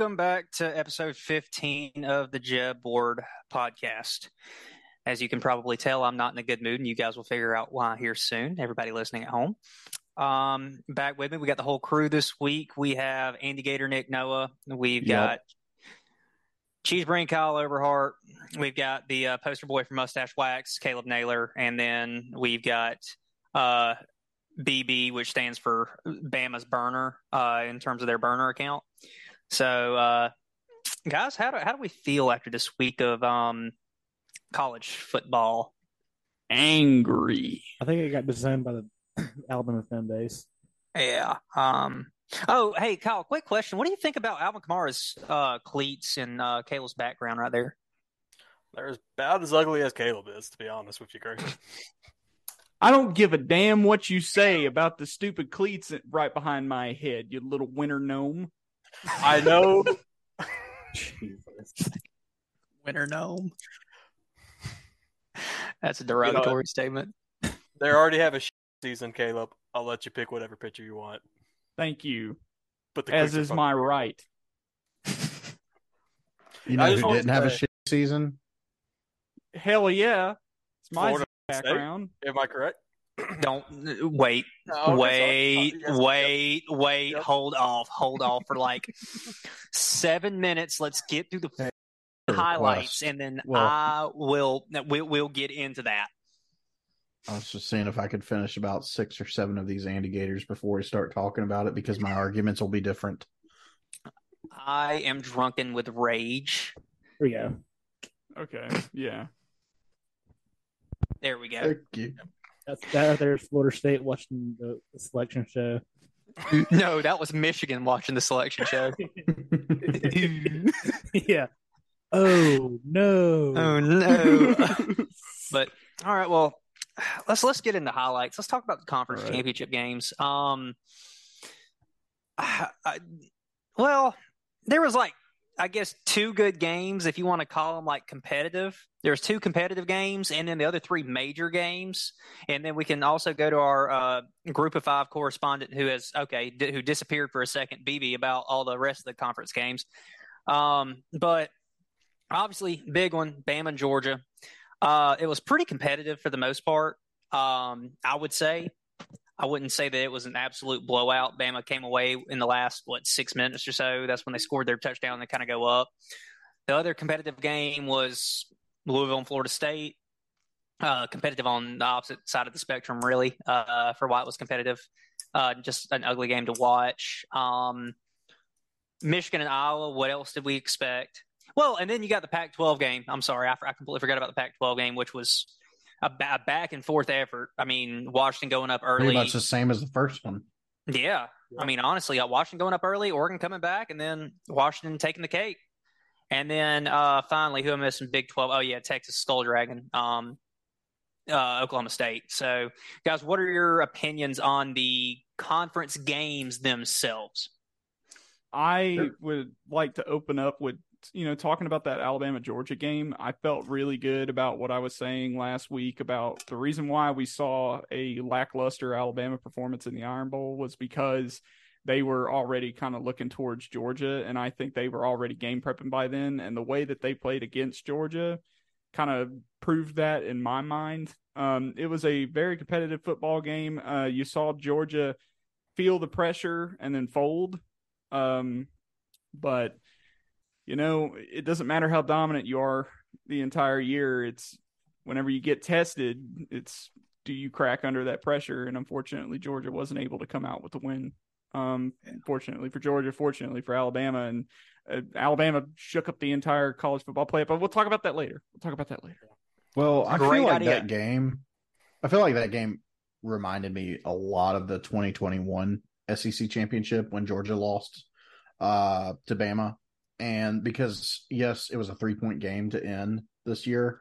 Welcome back to episode 15 of the JEB Board podcast. As you can probably tell, I'm not in a good mood, and you guys will figure out why here soon. Everybody listening at home. Um, back with me, we got the whole crew this week. We have Andy Gator, Nick Noah. We've Yep. got Cheese Brain Kyle Overhart. We've got the uh, poster boy from Mustache Wax, Caleb Naylor, and then we've got uh, BB, which stands for Bama's burner uh, in terms of their burner account. So, uh, guys, how do how do we feel after this week of um, college football? Angry. I think it got designed by the Alabama fan base. Yeah. Um. Oh, hey, Kyle. Quick question: What do you think about Alvin Kamara's uh, cleats and uh, Caleb's background right there? They're as about as ugly as Caleb is, to be honest with you, Greg. I don't give a damn what you say about the stupid cleats right behind my head, you little winter gnome. I know. Jesus. Winter gnome. That's a derogatory statement. They already have a season, Caleb. I'll let you pick whatever picture you want. Thank you. But the As is my great. right. You know who didn't have a shit season? Hell yeah. It's my Florida background. Am I correct? Don't wait. Oh, okay, wait, sorry. Yes, wait, wait, Yep. hold off, hold off for like seven minutes. Let's get through the f- highlights, Request. and then Well- I will. We'll, we'll get into that. I was just seeing if I could finish about six or seven of these Andy Gators before we start talking about it because my arguments will be different. I am drunken with rage. Here we go. Okay. Yeah. There we go. Thank you. That's that is Florida State watching the, the selection show. no, that was Michigan watching the selection show. yeah. Oh no. oh no! but all right, well, let's let's get into highlights. Let's talk about the conference right. championship games. Um, I, I- well, there was like I guess two good games if you want to call them like competitive. There's two competitive games, and then the other three major games. And then we can also go to our uh, group of five correspondent who has okay who disappeared for a second, BB, about all the rest of the conference games. Um, but obviously, big one, Bama and Georgia. Uh, it was pretty competitive for the most part. Um, I would say. I wouldn't say that it was an absolute blowout. Bama came away in the last what six minutes or so. That's when they scored their touchdown and kind of go up. The other competitive game was Louisville and Florida State. Uh, competitive on the opposite side of the spectrum, really. Uh, for why it was competitive, uh, just an ugly game to watch. Um, Michigan and Iowa. What else did we expect? Well, and then you got the Pac-12 game. I'm sorry, I, I completely forgot about the Pac-12 game, which was a, a back and forth effort. I mean, Washington going up early. Pretty much the same as the first one. Yeah. I mean, honestly, uh, Washington going up early, Oregon coming back, and then Washington taking the cake. And then uh, finally, who am I missing? Big 12. Oh, yeah, Texas Skull Dragon, um, uh, Oklahoma State. So, guys, what are your opinions on the conference games themselves? I would like to open up with you know talking about that Alabama Georgia game. I felt really good about what I was saying last week about the reason why we saw a lackluster Alabama performance in the Iron Bowl was because they were already kind of looking towards Georgia, and I think they were already game prepping by then. And the way that they played against Georgia kind of proved that in my mind. Um, it was a very competitive football game. Uh, you saw Georgia feel the pressure and then fold. Um, but you know, it doesn't matter how dominant you are the entire year. It's whenever you get tested, it's do you crack under that pressure? And unfortunately, Georgia wasn't able to come out with the win. Um, fortunately for Georgia, fortunately for Alabama, and uh, Alabama shook up the entire college football playoff. But we'll talk about that later. We'll talk about that later. Well, I feel like idea. that game. I feel like that game reminded me a lot of the 2021 SEC championship when Georgia lost uh, to Bama, and because yes, it was a three point game to end this year,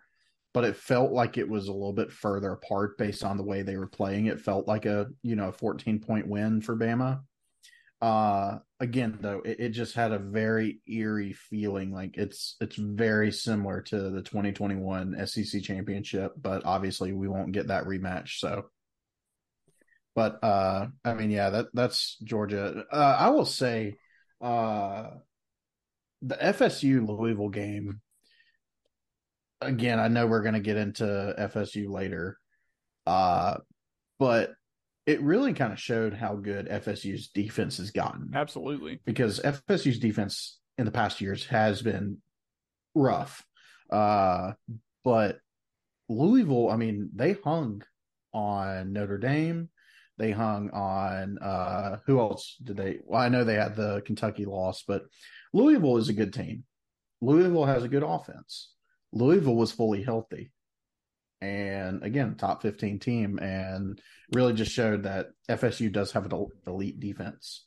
but it felt like it was a little bit further apart based on the way they were playing. It felt like a you know a fourteen point win for Bama. Uh, again though, it, it just had a very eerie feeling. Like it's it's very similar to the 2021 SEC championship, but obviously we won't get that rematch. So, but uh, I mean, yeah, that that's Georgia. Uh, I will say, uh, the FSU Louisville game. Again, I know we're going to get into FSU later, uh, but it really kind of showed how good FSU's defense has gotten Absolutely. because FSU's defense in the past years has been rough. Uh, but Louisville, I mean, they hung on Notre Dame. They hung on uh, who else did they? Well, I know they had the Kentucky loss, but Louisville is a good team. Louisville has a good offense. Louisville was fully healthy. And again, top 15 team, and really just showed that FSU does have an elite defense.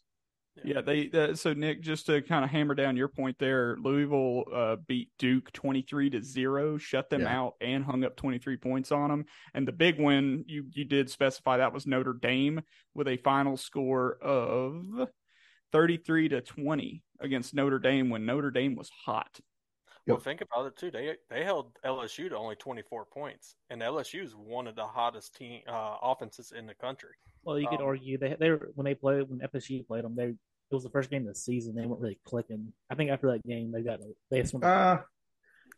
Yeah, they uh, so Nick, just to kind of hammer down your point there, Louisville uh, beat Duke twenty three to zero, shut them Yeah. out, and hung up twenty three points on them. And the big win you you did specify that was Notre Dame with a final score of thirty three to twenty against Notre Dame when Notre Dame was hot. Well, Yep. think about it too. They they held LSU to only 24 points, and LSU is one of the hottest team uh, offenses in the country. Well, you could Um, argue they they were when they played when FSU played them. They it was the first game of the season. They weren't really clicking. I think after that game, they got they had some. Uh,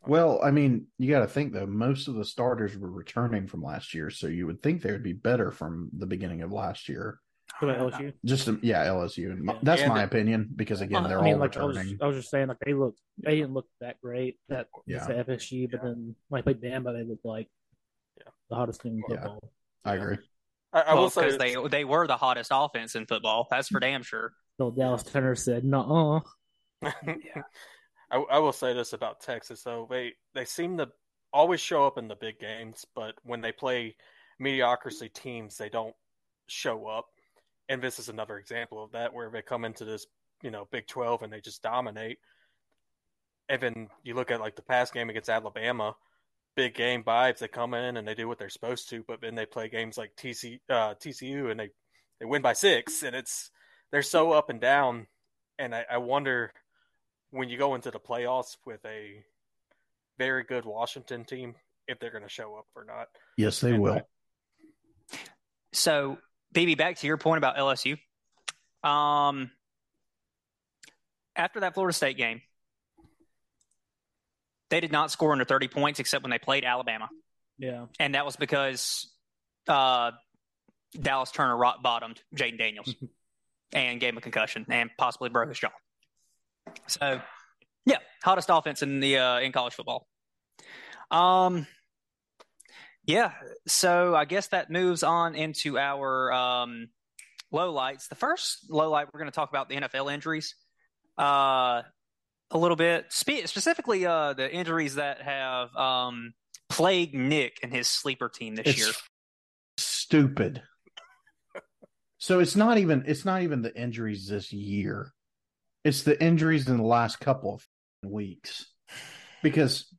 well, I mean, you got to think though, most of the starters were returning from last year, so you would think they would be better from the beginning of last year. What about LSU? Just um, yeah, LSU. And Yeah. That's And- my opinion because again, they're I mean, all like I was, returning. I was just saying, like they look, they didn't look that great. That Yeah. yeah. FSU, but then when I played Bama, they looked like Yeah. the hottest team in Yeah. football. I agree. I, I well, will say because they they were the hottest offense in football. That's for damn sure. So Dallas Turner said, "No, I, I will say this about Texas though they they seem to always show up in the big games, but when they play mediocrity teams, they don't show up. And this is another example of that, where they come into this you know Big Twelve and they just dominate. And then you look at like the past game against Alabama, big game vibes. They come in and they do what they're supposed to, but then they play games like TC, uh, TCU and they they win by six, and it's they're so up and down. And I, I wonder when you go into the playoffs with a very good Washington team if they're going to show up or not. Yes, they And will. So, BB, back to your point about LSU. Um, after that Florida State game, they did not score under 30 points except when they played Alabama. yeah, And that was because uh, Dallas Turner rock bottomed Jayden Daniels and gave him a concussion and possibly broke his jaw. So, yeah, hottest offense in the uh, in college football. Um, yeah, so I guess that moves on into our um, low lights. The first low light we're going to talk about the NFL injuries uh, a little bit, Spe- specifically uh, the injuries that have um, plagued Nick and his sleeper team this It's year. stupid. So it's not even it's not even the injuries this year. It's the injuries in the last couple of weeks. Because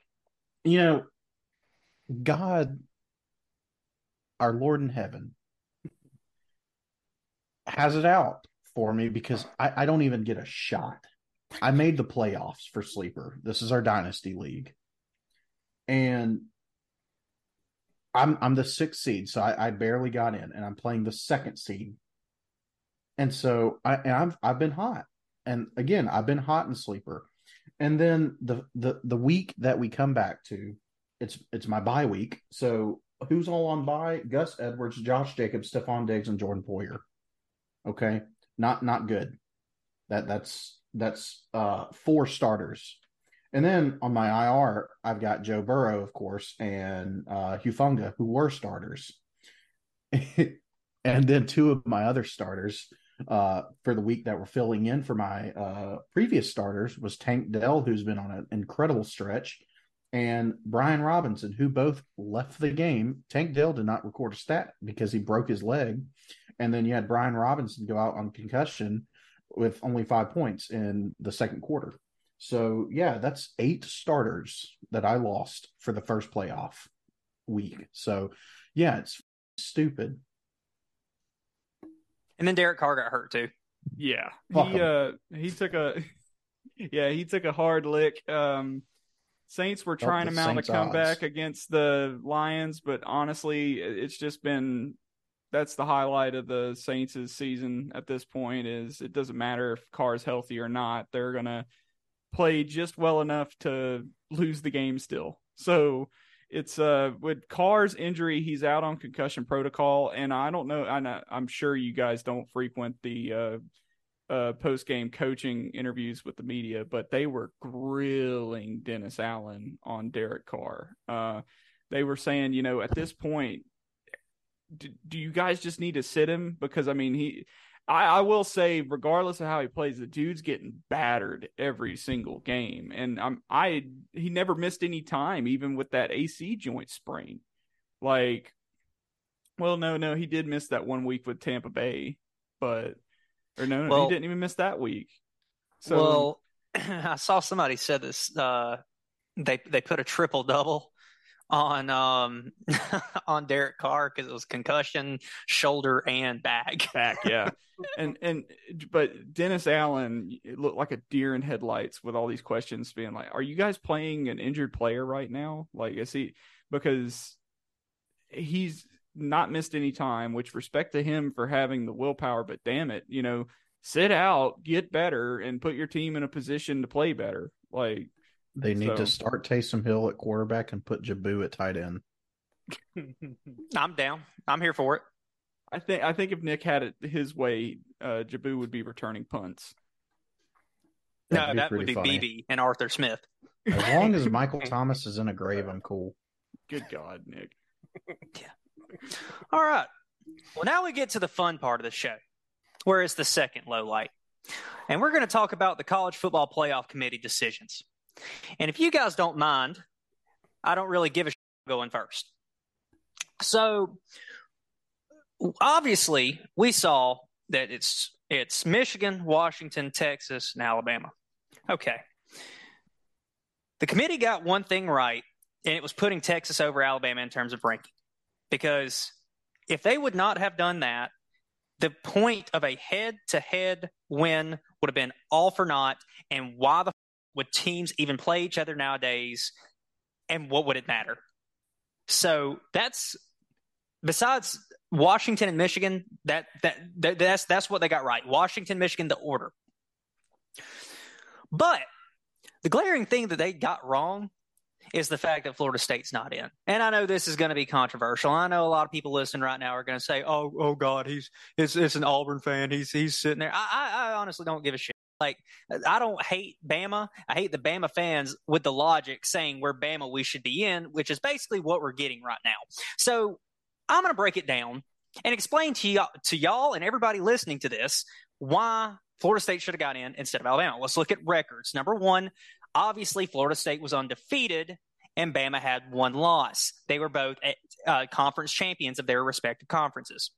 you know God our Lord in heaven has it out for me because I, I don't even get a shot. I made the playoffs for sleeper. This is our dynasty league. And I'm I'm the sixth seed, so I, I barely got in, and I'm playing the second seed. And so I and I've I've been hot, and again I've been hot in sleeper, and then the the the week that we come back to, it's it's my bye week. So who's all on by? Gus Edwards, Josh Jacobs, Stefon Diggs, and Jordan Poyer. Okay, not not good. That that's that's uh four starters. And then on my IR, I've got Joe Burrow, of course, and uh, Hufanga, who were starters. and then two of my other starters uh, for the week that were filling in for my uh, previous starters was Tank Dell, who's been on an incredible stretch, and Brian Robinson, who both left the game. Tank Dell did not record a stat because he broke his leg, and then you had Brian Robinson go out on concussion with only five points in the second quarter. So yeah, that's eight starters that I lost for the first playoff week. So yeah, it's stupid. And then Derek Carr got hurt too. Yeah, Fuck he 'em. uh he took a yeah he took a hard lick. Um, Saints were trying to mount Saints' a comeback odds. against the Lions, but honestly, it's just been that's the highlight of the Saints' season at this point. Is it doesn't matter if Carr's healthy or not; they're gonna play just well enough to lose the game still. So it's uh with Carr's injury, he's out on concussion protocol, and I don't know. I know, I'm sure you guys don't frequent the uh, uh, post game coaching interviews with the media, but they were grilling Dennis Allen on Derek Carr. Uh, they were saying, you know, at this point, do, do you guys just need to sit him? Because I mean, he, I, I will say, regardless of how he plays, the dude's getting battered every single game, and I'm, I, he never missed any time, even with that AC joint sprain. Like, well, no, no, he did miss that one week with Tampa Bay, but or no, no, Well- he didn't even miss that week. So well, I saw somebody said this. Uh, they they put a triple double on um on Derek Carr because it was concussion, shoulder, and back. back, yeah. and and but Dennis Allen it looked like a deer in headlights with all these questions being like, "Are you guys playing an injured player right now?" Like, is he because he's not missed any time, which respect to him for having the willpower, but damn it, you know, sit out, get better, and put your team in a position to play better. Like, They need So- to start Taysom Hill at quarterback and put Jabu at tight end. I'm down. I'm here for it. I think I think if Nick had it his way, uh, Jabu would be returning punts. No, That'd be that would be funny. BB and Arthur Smith. As long as Michael Thomas is in a grave, I'm cool. Good God, Nick. All right. Well, now we get to the fun part of the show, where it's the second low light. And we're going to talk about the college football playoff committee decisions. And if you guys don't mind, I don't really give a shit going first. So obviously, we saw that it's it's Michigan, Washington, Texas, and Alabama. Okay. The committee got one thing right, and it was putting Texas over Alabama in terms of ranking. Because if they would not have done that, the point of a head to head win would have been all for naught. And why the f- would teams even play each other nowadays? And what would it matter? So that's besides Washington and Michigan, that, that, that that's that's what they got right. Washington, Michigan, the order. But the glaring thing that they got wrong is the fact that Florida State's not in. And I know this is going to be controversial. I know a lot of people listening right now are going to say, "Oh, oh God, he's it's, it's an Auburn fan. He's he's sitting there." I, I I honestly don't give a shit. Like I don't hate Bama. I hate the Bama fans with the logic saying we're Bama, we should be in, which is basically what we're getting right now. So I'm going to break it down and explain to y'all, to y'all and everybody listening to this why Florida State should have got in instead of Alabama. Let's look at records. Number one, obviously Florida State was undefeated and Bama had one loss. They were both uh, conference champions of their respective conferences.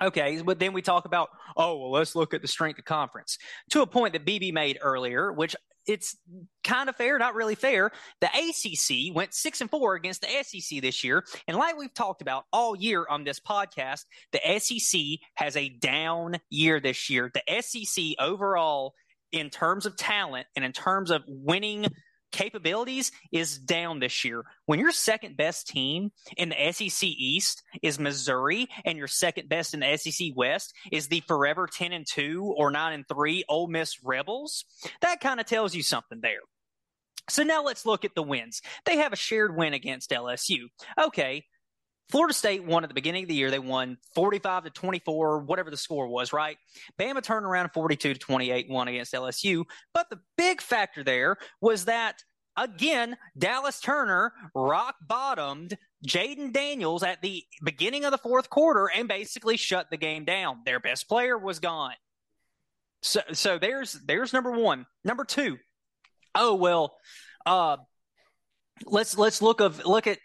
Okay, but then we talk about, oh, well, let's look at the strength of conference. To a point that BB made earlier, which it's kind of fair, not really fair. The ACC went six and four against the SEC this year, and like we've talked about all year on this podcast, the SEC has a down year this year. The SEC overall, in terms of talent and in terms of winning capabilities, is down this year. When your second best team in the SEC East is Missouri, and your second best in the SEC West is the forever ten and two or nine and three Ole Miss Rebels, that kind of tells you something there. So now let's look at the wins. They have a shared win against LSU. Okay, Florida State won at the beginning of the year. They won 45 to 24, whatever the score was, right? Bama turned around 42 to 28, won against LSU. But the big factor there was that, again, Dallas Turner rock bottomed Jayden Daniels at the beginning of the fourth quarter and basically shut the game down. Their best player was gone. So, so there's there's number one. Number two, oh well, uh, let's let's look of look at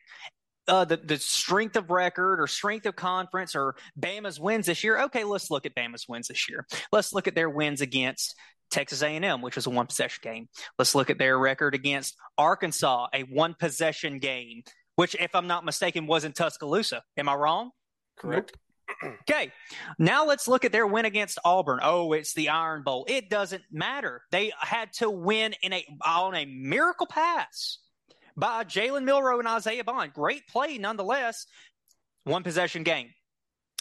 uh, the the strength of record or strength of conference or Bama's wins this year. Okay, let's look at Bama's wins this year. Let's look at their wins against Texas A&M, which was a one possession game. Let's look at their record against Arkansas, a one possession game, which, if I'm not mistaken, was in Tuscaloosa. Am I wrong? Correct. Okay, now let's look at their win against Auburn. Oh, it's the Iron Bowl. It doesn't matter. They had to win in a on a miracle pass by Jalen Milroe and Isaiah Bond. Great play nonetheless. One possession game.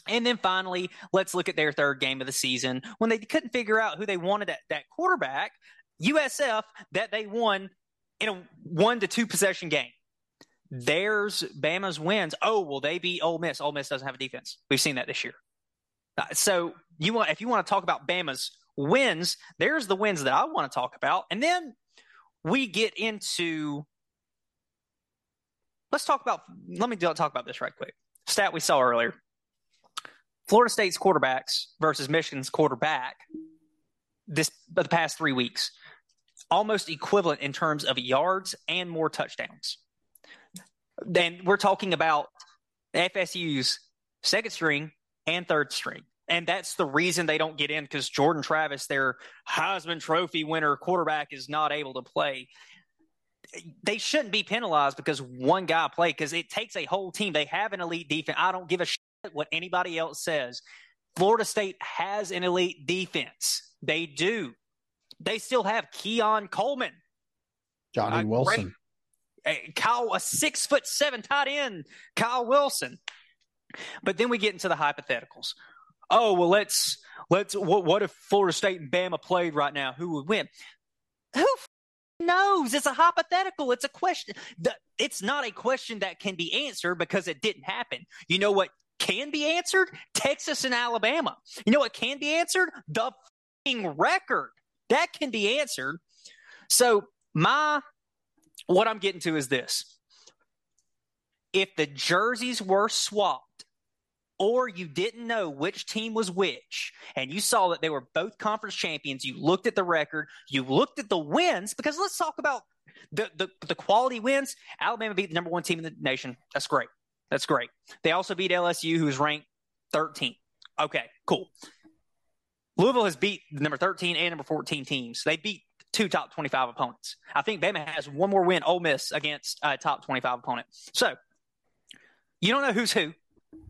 And then finally, let's look at their third game of the season when they couldn't figure out who they wanted at that quarterback. USF that they won in a one to two possession game. There's Bama's wins. Oh, will they beat Ole Miss? Ole Miss doesn't have a defense. We've seen that this year. Uh, so you want if you want to talk about Bama's wins, there's the wins that I want to talk about, and then we get into. Let's talk about. Let me talk about this right quick. Stat we saw earlier: Florida State's quarterbacks versus Michigan's quarterback. This the past three weeks, almost equivalent in terms of yards and more touchdowns then we're talking about FSU's second string and third string. And that's the reason they don't get in because Jordan Travis, their Heisman Trophy winner quarterback, is not able to play. They shouldn't be penalized because one guy played because it takes a whole team. They have an elite defense. I don't give a shit what anybody else says. Florida State has an elite defense. They do. They still have Keon Coleman, Johnny Uh, Wilson. a Kyle, a six foot seven tight end, Kyle Wilson. But then we get into the hypotheticals. Oh well, let's let's. What, what if Florida State and Bama played right now? Who would win? Who knows? It's a hypothetical. It's a question. It's not a question that can be answered because it didn't happen. You know what can be answered? Texas and Alabama. You know what can be answered? The record that can be answered. So my what I'm getting to is this. If the jerseys were swapped, or you didn't know which team was which, and you saw that they were both conference champions, you looked at the record, you looked at the wins, because let's talk about the, the, the quality wins. Alabama beat the number one team in the nation. That's great. That's great. They also beat LSU, who's ranked 13. Okay, cool. Louisville has beat the number 13 and number 14 teams. They beat two top 25 opponents. I think Bama has one more win, Ole Miss, against a top 25 opponent. So you don't know who's who.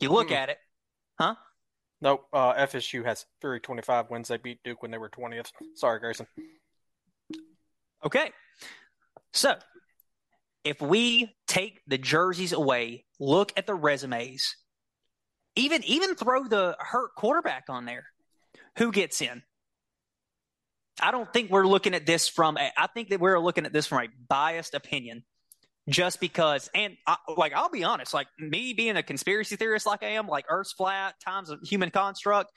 You look Mm-mm. at it. Huh? Nope. Uh, FSU has three 25 wins. They beat Duke when they were 20th. Sorry, Grayson. Okay. So if we take the jerseys away, look at the resumes, even even throw the hurt quarterback on there, who gets in? I don't think we're looking at this from a, I think that we're looking at this from a biased opinion. Just because, and I, like I'll be honest, like me being a conspiracy theorist like I am, like Earth's flat, time's a human construct.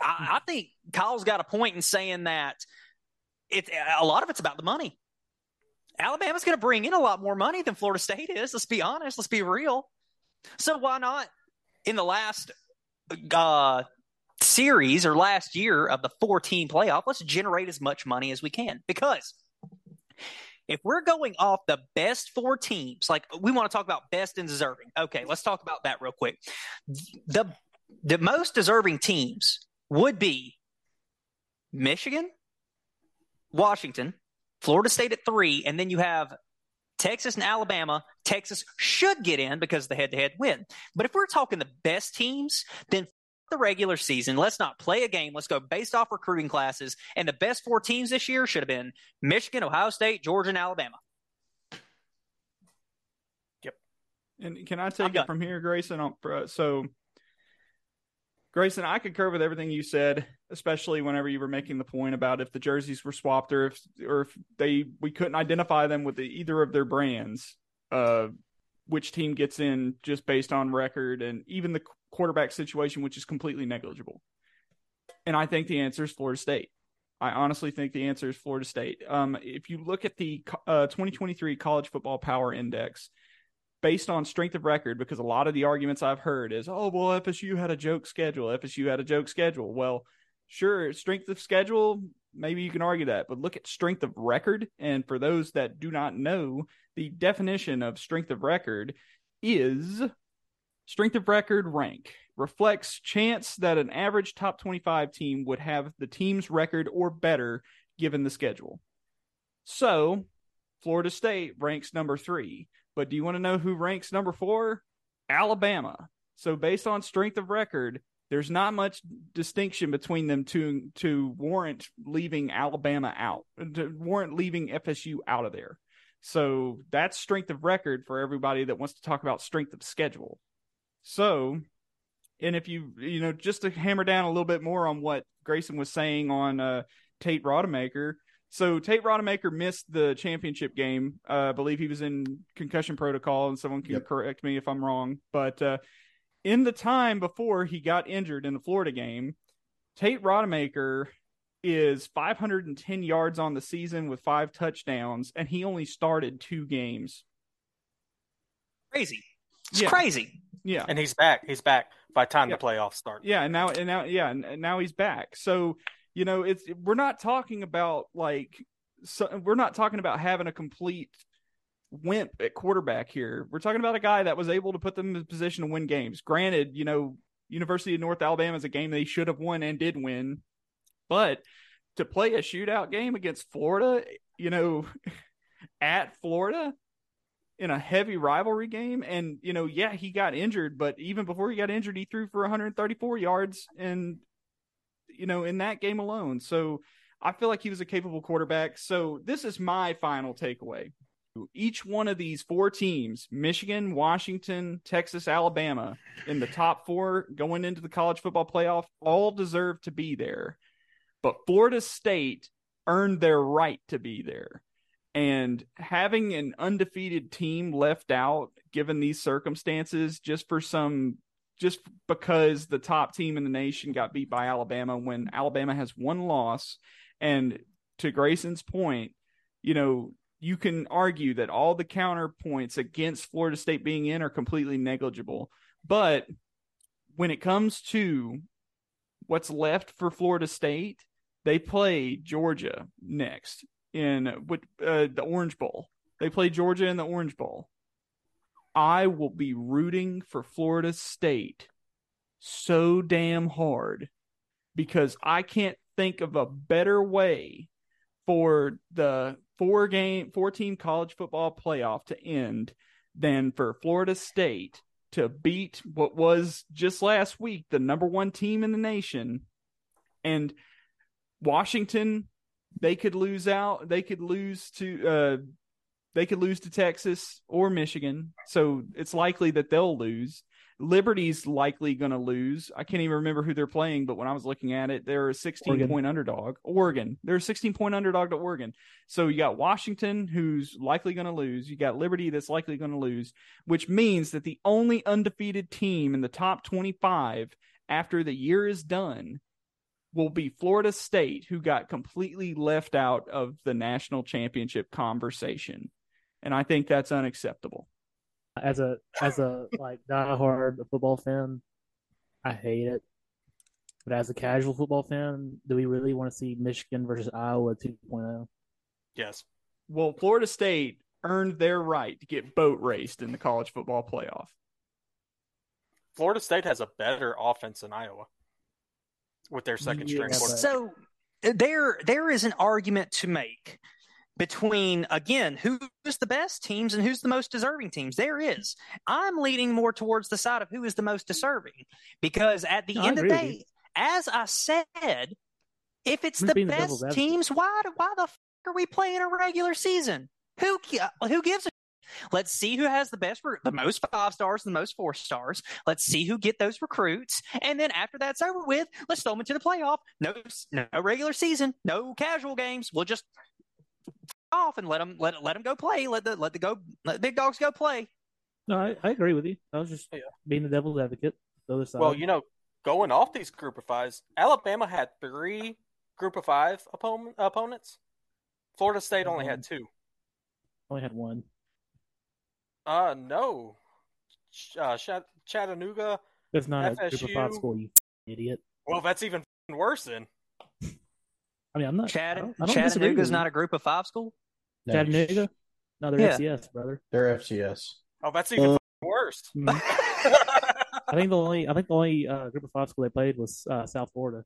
I, I think Kyle's got a point in saying that it a lot of it's about the money. Alabama's going to bring in a lot more money than Florida State is. Let's be honest. Let's be real. So why not in the last uh, series or last year of the four team playoff, let's generate as much money as we can. Because if we're going off the best four teams, like we want to talk about best and deserving. Okay, let's talk about that real quick. The the most deserving teams would be Michigan, Washington, Florida State at three, and then you have Texas and Alabama. Texas should get in because of the head to head win. But if we're talking the best teams, then the regular season, let's not play a game. Let's go based off recruiting classes. And the best four teams this year should have been Michigan, Ohio State, Georgia, and Alabama. Yep. And can I I'm take done. it from here, Grayson? Uh, So, Grayson, I concur with everything you said, especially whenever you were making the point about if the jerseys were swapped or if or if they we couldn't identify them with the, either of their brands, uh, which team gets in just based on record and even the quarterback situation, which is completely negligible. And I think the answer is Florida State. I honestly think the answer is Florida State. Um, if you look at the uh, 2023 College Football Power Index, based on strength of record because a lot of the arguments I've heard is, oh, well, FSU had a joke schedule. FSU had a joke schedule. Well, sure, strength of schedule, maybe you can argue that, but look at strength of record. And for those that do not know, the definition of strength of record is strength of record rank reflects chance that an average top 25 team would have the team's record or better given the schedule. So, Florida State ranks number 3. But do you want to know who ranks number 4? Alabama. So based on strength of record, there's not much distinction between them to to warrant leaving Alabama out, to warrant leaving FSU out of there. So that's strength of record for everybody that wants to talk about strength of schedule. So, and if you you know just to hammer down a little bit more on what Grayson was saying on uh, Tate Rodemaker. So Tate Rodemaker missed the championship game. Uh, I believe he was in concussion protocol, and someone can Yep. correct me if I'm wrong. But uh, in the time before he got injured in the Florida game, Tate Rodemaker is 510 yards on the season with five touchdowns, and he only started two games. Crazy. It's Yeah. crazy. Yeah, And he's back. He's back by the time Yeah. the playoffs start. yeah, and now and now yeah, and and now he's back. So you know, it's we're not talking about like so, we're not talking about having a complete wimp at quarterback here. We're talking about a guy that was able to put them in a position to win games. Granted, you know, University of North Alabama is a game they should have won and did win, but to play a shootout game against Florida, you know, at Florida in a heavy rivalry game. And you know yeah he got injured but even before he got injured he threw for 134 yards and you know in that game alone. So i feel like he was a capable quarterback. So this is my final takeaway. Each one of these four teams michigan washington texas alabama in the top four going into the college football playoff all deserve to be there. But florida state earned their right to be there and having an undefeated team left out given these circumstances just for some just because the top team in the nation got beat by Alabama when Alabama has one loss. And to Grayson's point you know you can argue that all the counterpoints against Florida State being in are completely negligible. But when it comes to what's left for Florida State they play Georgia next in uh, the Orange Bowl. They play Georgia in the Orange Bowl. I will be rooting for Florida State so damn hard because I can't think of a better way for the four game four team college football playoff to end than for Florida State to beat what was just last week the number 1 team in the nation and Washington they could lose out. They could lose to uh, they could lose to Texas or Michigan. So it's likely that they'll lose. Liberty's likely going to lose. I can't even remember who they're playing, but when I was looking at it, they're a 16 Oregon. point underdog. Oregon. They're a 16 point underdog to Oregon. So you got Washington, who's likely going to lose. You got Liberty, that's likely going to lose, which means that the only undefeated team in the top 25 after the year is done will be Florida State, who got completely left out of the national championship conversation. And I think that's unacceptable. As a as a like diehard football fan, I hate it. But as a casual football fan, do we really want to see Michigan versus Iowa oh? 2.0? Yes. Well, Florida State earned their right to get boat raced in the college football playoff. Florida State has a better offense than Iowa with their second Yeah, string but- quarterback. So uh, there there is an argument to make between again who's the best teams and who's the most deserving teams. There is. I'm leaning more towards the side of who is the most deserving because at the No, I end of the day, as I said, if it's the being the best teams, why why the f- are we playing a regular season? Who who gives a Let's see who has the best, re- the most five stars, the most four stars. Let's see who get those recruits, and then after that's over with, let's throw them into the playoff. No, no regular season, no casual games. We'll just off and let them let let them go play. Let the let the go let the big dogs go play. No, I, I agree with you. I was just Yeah. being the devil's advocate. The other side. Well, you know, going off these group of fives, Alabama had three group of five opponent, opponents. Florida State only had two. only had one. Uh, no. Ch- Uh, Chat- Chattanooga. That's not a group of five school, you idiot. Well, that's even worse then. I mean, I'm not. I Chad, don't, I don't Chattanooga's not a group of five school. No, Chattanooga. No, they're Yeah. FCS, brother. They're FCS. Oh, that's even worse. Mhm. I think the only I think the only uh, group of five school they played was uh, South Florida.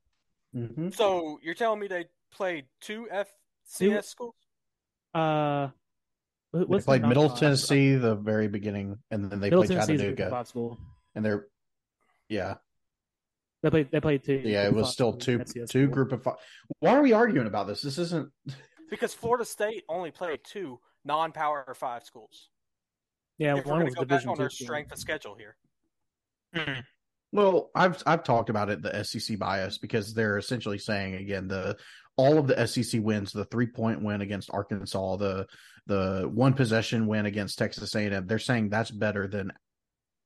hmm so you're telling me they played two FCS schools? Uh, wh- They what's the played Middle non-con? Tennessee the very beginning, and then they Middle played Tennessee is a Chattanooga, school. and they're yeah, They played they played two. yeah. It was still two FCS two group of five. Why are we arguing about this? This isn't. Because Florida State only played two non-power five schools. Yeah, if we're one going was to go back on our school. strength of schedule here. Hmm. Well, I've I've talked about it the SEC bias because they're essentially saying again the all of the SEC wins, the three point win against Arkansas, the the one possession win against Texas A&M. They're saying that's better than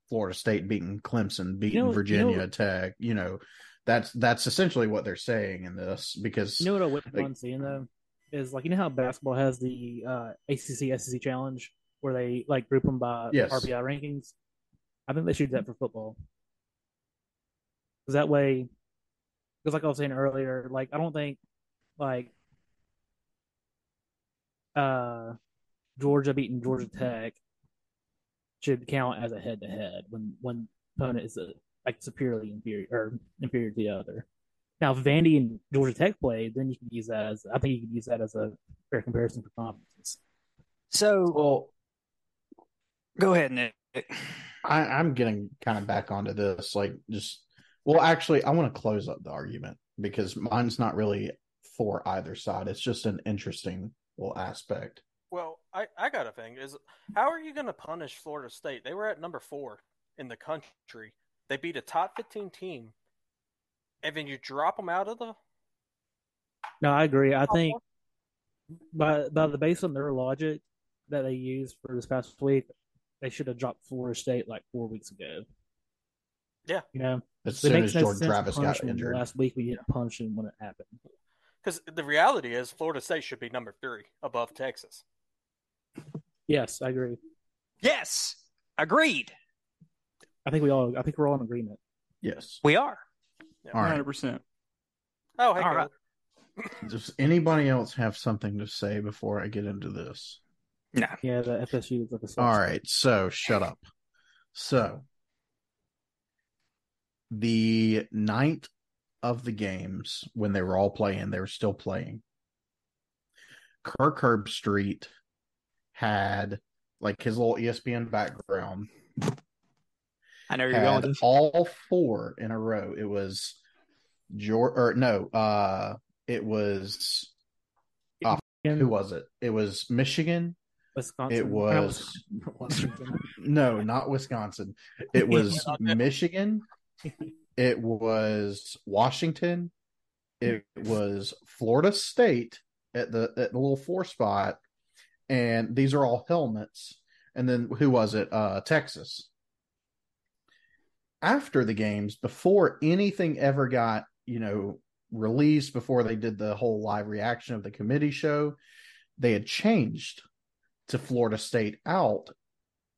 Florida State beating Clemson, beating know- you Virginia know- Tech. You know, that's that's essentially what they're saying in this because You know what I whip Like- seeing though is like you know how basketball has the uh, ACC SEC challenge where they like group them by Yes. RPI rankings. I think they should do that for football because that way, because like I was saying earlier, like I don't think like uh Georgia beating Georgia Tech should count as a head to head when one opponent is a, like superiorly inferior or inferior to the other. Now, if Vandy and Georgia Tech played, then you can use that as I think you can use that as a fair comparison for conferences. So well, go ahead, Nick. I, I'm getting kind of back onto this. Like, just well, actually, I want to close up the argument because mine's not really for either side. It's just an interesting little aspect. Well, I, I got a thing. Is how are you going to punish Florida State? They were at number four in the country. They beat a top 15 team, and then you drop them out of the. No, I agree. I think by by the based on their logic that they used for this past week, they should have dropped Florida State like four weeks ago. Yeah. you know, As it soon as no Jordan Travis got injured, Last week we didn't punish them when it happened. Because the reality is, Florida State should be number three above Texas. Yes, I agree. Yes, agreed. I think we all. I think we're all in agreement. yes. We are. All right. 100. percent Oh, hey, All right. Does anybody else have something to say before I get into this? No. Yeah, the FSU was like a. soft All so shut up. So the night of the games when they were all playing, they were still playing. Kirk Herbstreit had like his little ESPN background I know you're going with all four in a row. It was George or no, uh it was In who was it? It was Michigan. Wisconsin, It was no, not Wisconsin. It was Michigan. It was Washington. It was Florida State at the at the little four spot, and these are all helmets. And then who was it? Uh, Texas. After the games, before anything ever got you know released, before they did the whole live reaction of the committee show, they had changed to Florida State out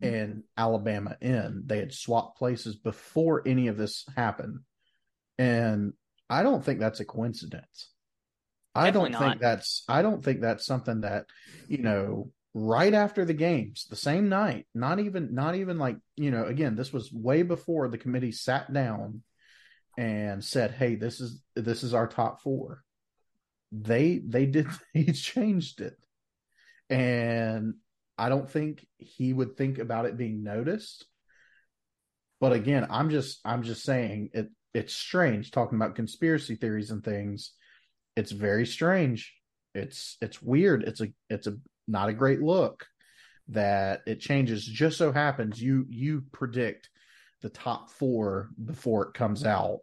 and Alabama in. They had swapped places before any of this happened. And I don't think that's a coincidence. I don't think that's I don't think that's something that, you know, right after the games, the same night, not even not even like, you know, again, this was way before the committee sat down and said, "Hey, this is this is our top 4." They they did they changed it. And I don't think he would think about it being noticed. But again, I'm just I'm just saying it it's strange talking about conspiracy theories and things. It's very strange. It's it's weird. It's a it's a not a great look that it changes just so happens you you predict the top 4 before it comes out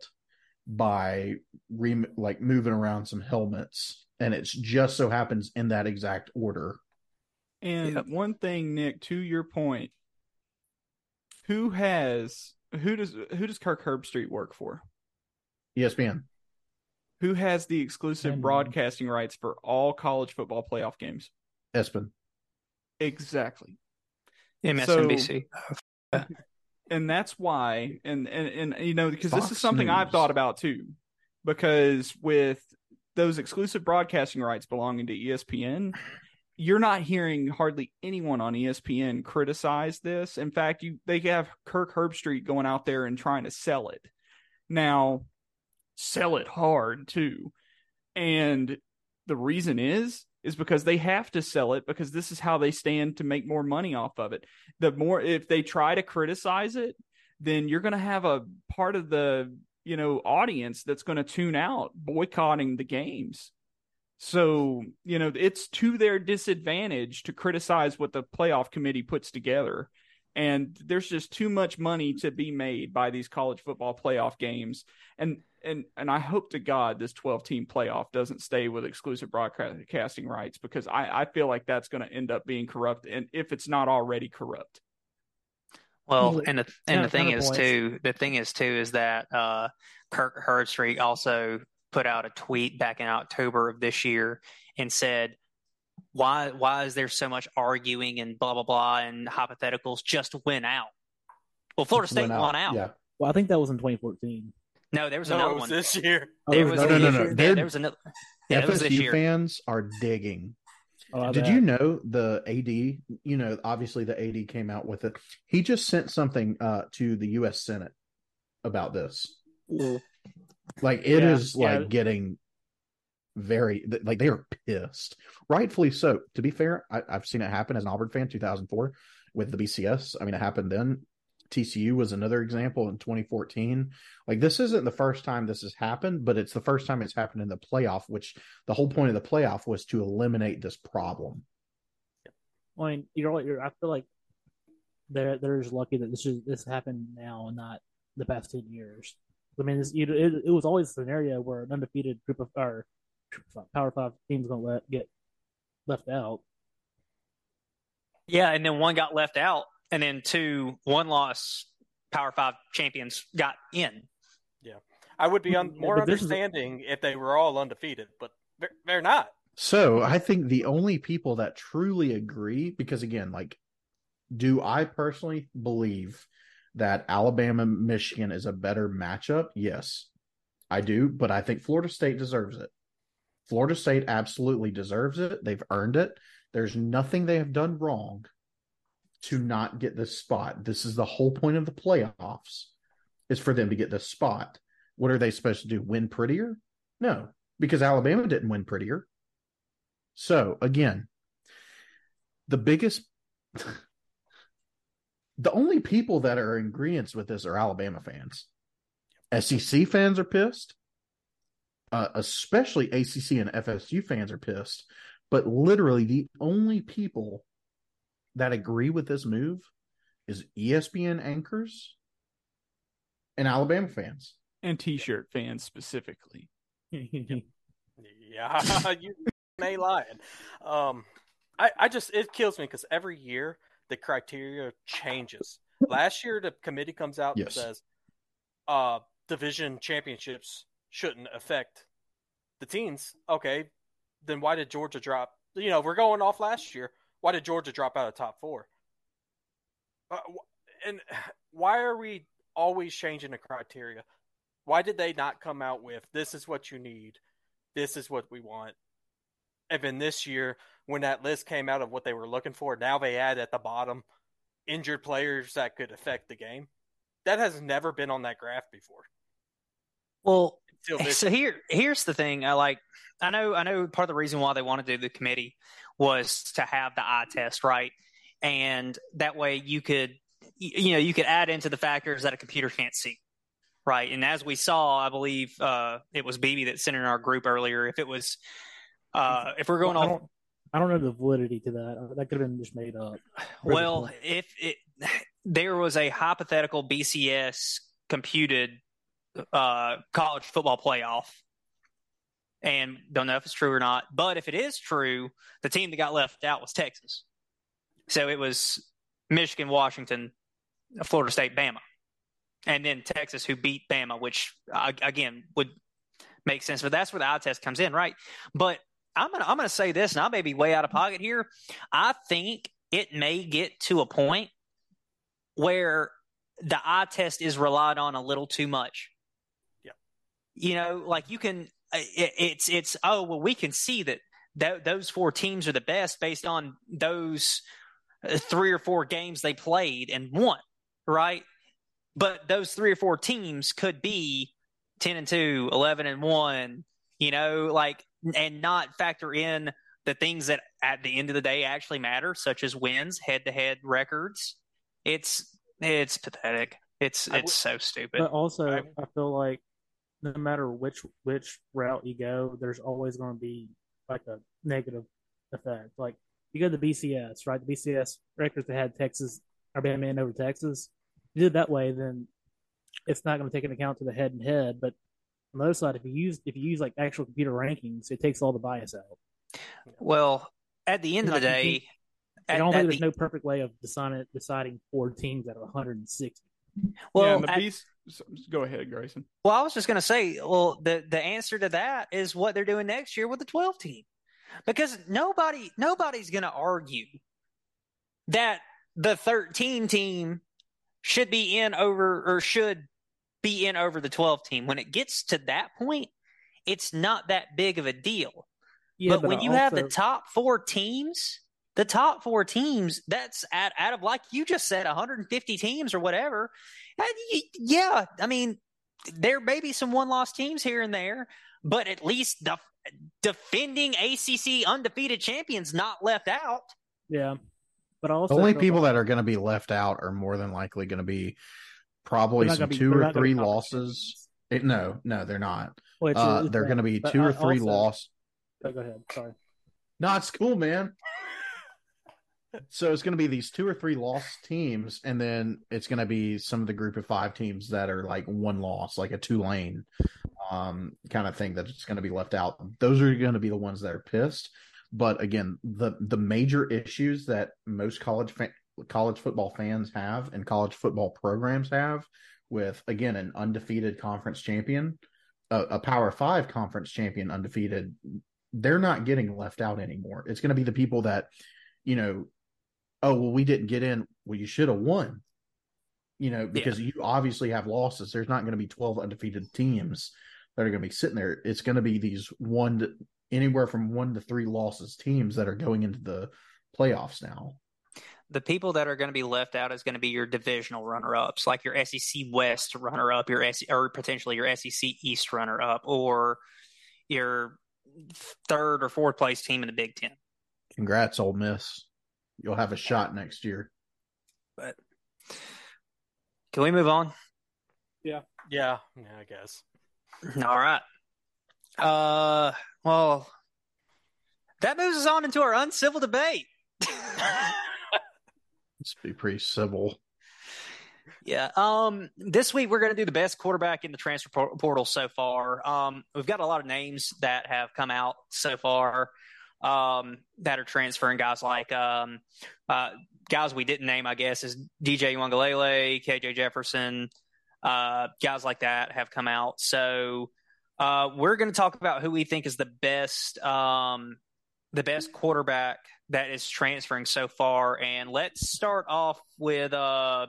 by re, like moving around some helmets and it's just so happens in that exact order. And Yep. one thing, Nick, to your point, who has who does who does Kirk Herbstreit work for? ESPN. Who has the exclusive And- broadcasting rights for all college football playoff games? ESPN. Exactly. MSNBC. and that's why and and, and you know because this is something i've thought about too because with those exclusive broadcasting rights belonging to espn you're not hearing hardly anyone on ESPN criticize this. In fact, you they have Kirk Herbstreit going out there and trying to sell it. Now, sell it hard too. And the reason is is because they have to sell it because this is how they stand to make more money off of it. The more if they try to criticize it, then you're going to have a part of the, you know, audience that's going to tune out boycotting the games. So, you know, it's to their disadvantage to criticize what the playoff committee puts together. And there's just too much money to be made by these college football playoff games. And and and I hope to God this 12 team playoff doesn't stay with exclusive broadcasting rights because I, I feel like that's going to end up being corrupt and if it's not already corrupt. Well, and the and the thing is too, the thing is too is that uh, Kirk Herbstreit also put out a tweet back in October of this year and said, "Why why is there so much arguing and blah blah blah and hypotheticals? Just win out." Well, Florida State went out. won out. Yeah. Well, I think that was in 2014. No, there was No, another it was one. this year. Oh, There there was was no, no, no, no. Yeah, there was another. Yeah, it was this FSU year. fans are digging. Oh, Did bet. you know the AD? You know, obviously the AD came out with it. He just sent something uh, to the U.S. Senate about this. Like it is Yeah, yeah. like getting very like they are pissed, rightfully so. To be fair, I, I've seen it happen as an Auburn fan, 2004 with the BCS. I mean, it happened then. TCU was another example in 2014. Like this isn't the first time this has happened, but it's the first time it's happened in the playoff. Which the whole point of the playoff was to eliminate this problem. I mean, you're, you're I feel like they're they're just lucky that this is this happened now and not the past ten years. I mean, this, it, it, it was always a scenario where an undefeated group of or Power Five teams going to let get left out. Yeah, and then one got left out, and then two one loss Power Five champions got in. Yeah, I would be hmm, un- more but this is understanding if they were all undefeated, but they're, they're not. So I think the only people that truly agree, because again, like, do I personally believe that Alabama Michigan is a better matchup? Yes, I do, but I think Florida State deserves it. Florida State absolutely deserves it. They've earned it. There's nothing they have done wrong to not get this spot. This is the whole point of the playoffs is for them to get this spot. What are they supposed to do? Win prettier? No, because Alabama didn't win prettier. So again, the biggest, the only people that are in agreement with this are Alabama fans. SEC fans are pissed. Uh, especially ACC and FSU fans are pissed. But literally, the only people that agree with this move is ESPN anchors and Alabama fans. And t-shirt fans specifically. Yeah, you may lying. Um, I, I just it kills me because every year the criteria changes. Last year the committee comes out Yes. and says, uh, division championships shouldn't affect the teams. Okay, then why did Georgia drop? You know, we're going off last year. Why did Georgia drop out of top four? Uh, and why are we always changing the criteria? Why did they not come out with this is what you need? This is what we want. And then this year, when that list came out of what they were looking for, now they add at the bottom injured players that could affect the game. That has never been on that graph before. Well, so here here's the thing. I like I know I know part of the reason why they want to do the committee was to have the eye test, right? And that way you could you know, you could add into the factors that a computer can't see. Right. And as we saw, I believe uh it was BB that sent in our group earlier. If it was uh if we're going I off don't, I don't know the validity to that. That could have been just made up. Well, if it there was a hypothetical BCS computed uh, college football playoff, and don't know if it's true or not, but if it is true, the team that got left out was Texas. So it was Michigan, Washington, Florida State, Bama, and then Texas who beat Bama, which uh, again would make sense. But that's where the eye test comes in, right? But I'm gonna I'm gonna say this, and I may be way out of pocket here. I think it may get to a point where the eye test is relied on a little too much. Yeah. You know, like you can, it, it's, it's, oh, well, we can see that th- those four teams are the best based on those uh, three or four games they played and won, right? But those three or four teams could be 10 and 2, 11 and 1, you know, like, Mm. and not factor in the things that at the end of the day actually matter, such as wins, head to head records. It's, it's pathetic. It's, it's so stupid. But also, I feel like no matter which which route you go, there's always going to be like a negative effect. Like you go to the BCS, right? The BCS records that had Texas Alabama in over Texas. You did that way, then it's not going to take into account to the head and head. But on the other side, if you use if you use like actual computer rankings, it takes all the bias out. Well, at the end of the day, I at- don't think there's the- no perfect way of deciding deciding four teams out of 160. well, yeah, and the at- beast. Go ahead, Grayson. Well, I was just going to say, well, the the answer to that is what they're doing next year with the 12 team. Because nobody nobody's going to argue that the 13 team should be in over or should be in over the 12 team. When it gets to that point, it's not that big of a deal. Yeah, but, when I you have the top 4 teams, the top 4 teams, that's out, out of like you just said 150 teams or whatever. and y- Yeah, I mean, there may be some one loss teams here and there, but at least the defending ACC undefeated champions not left out. yeah, but also The only people like- that are going to be left out are more than likely going to be probably some be- two or not gonna be three losses. It, no, no, they're not. Which Uh, they're going to be two or three also- loss. Oh, go ahead. Sorry. No, it's cool, man. So it's going to be these two or three lost teams, and then it's going to be some of the group of five teams that are like one loss, like a Tulane um, kind of thing that's going to be left out. Those are going to be the ones that are pissed. But again, the the major issues that most college fa- college football fans have and college football programs have with again an undefeated conference champion, a, a Power Five conference champion undefeated, they're not getting left out anymore. It's going to be the people that, you know, oh well, we didn't get in. Well, you should have won. You know, because you obviously have losses. There's not going to be 12 undefeated teams that are going to be sitting there. It's going to be these one to, anywhere from one to three losses teams that are going into the playoffs now. The people that are going to be left out is going to be your divisional runner ups, like your SEC West runner up, your SEC, or potentially your SEC East runner up, or your third or fourth place team in the Big Ten. Congrats, Ole Miss. You'll have a shot next year. But can we move on? Yeah, yeah, I guess. All right. Uh, well, that moves us on into our uncivil debate. Let's be pretty civil. Yeah. Um. This week we're going to do the best quarterback in the transfer portal so far. Um. We've got a lot of names that have come out so far. Um. That are transferring guys like um, uh, guys we didn't name. I guess is DJ Uiagalelei, KJ Jefferson. Uh, guys like that have come out. So, uh, we're going to talk about who we think is the best. Um, the best quarterback that is transferring so far, and let's start off with uh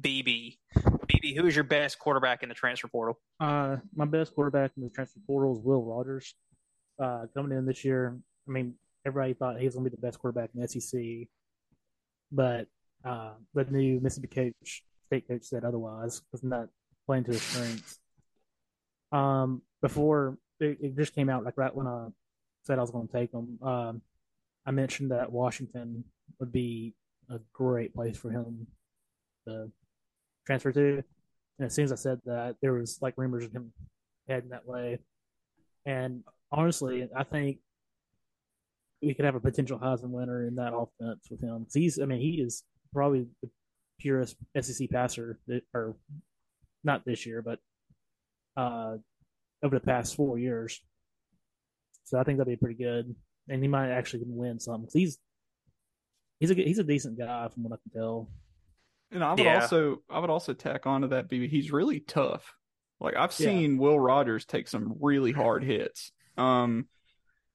BB. BB, who is your best quarterback in the transfer portal? Uh, my best quarterback in the transfer portal is Will Rogers. Uh, coming in this year, I mean, everybody thought he was going to be the best quarterback in the SEC, but uh, the new Mississippi coach, state coach, said otherwise. Was not playing to his strengths. Um, before it, it just came out, like right when I said I was going to take him, um, I mentioned that Washington would be a great place for him to transfer to. And as soon as I said that, there was like rumors of him heading that way. And honestly, I think we could have a potential Heisman winner in that offense with him. he's, I mean, he is probably the purest SEC passer, that, or not this year, but uh, over the past four years. So I think that'd be pretty good, and he might actually win something. 'Cause he's he's a good- he's a decent guy from what I can tell. And I would Yeah. also I would also tack onto that BB. He's really tough. Like I've Yeah. seen Will Rogers take some really hard hits. Um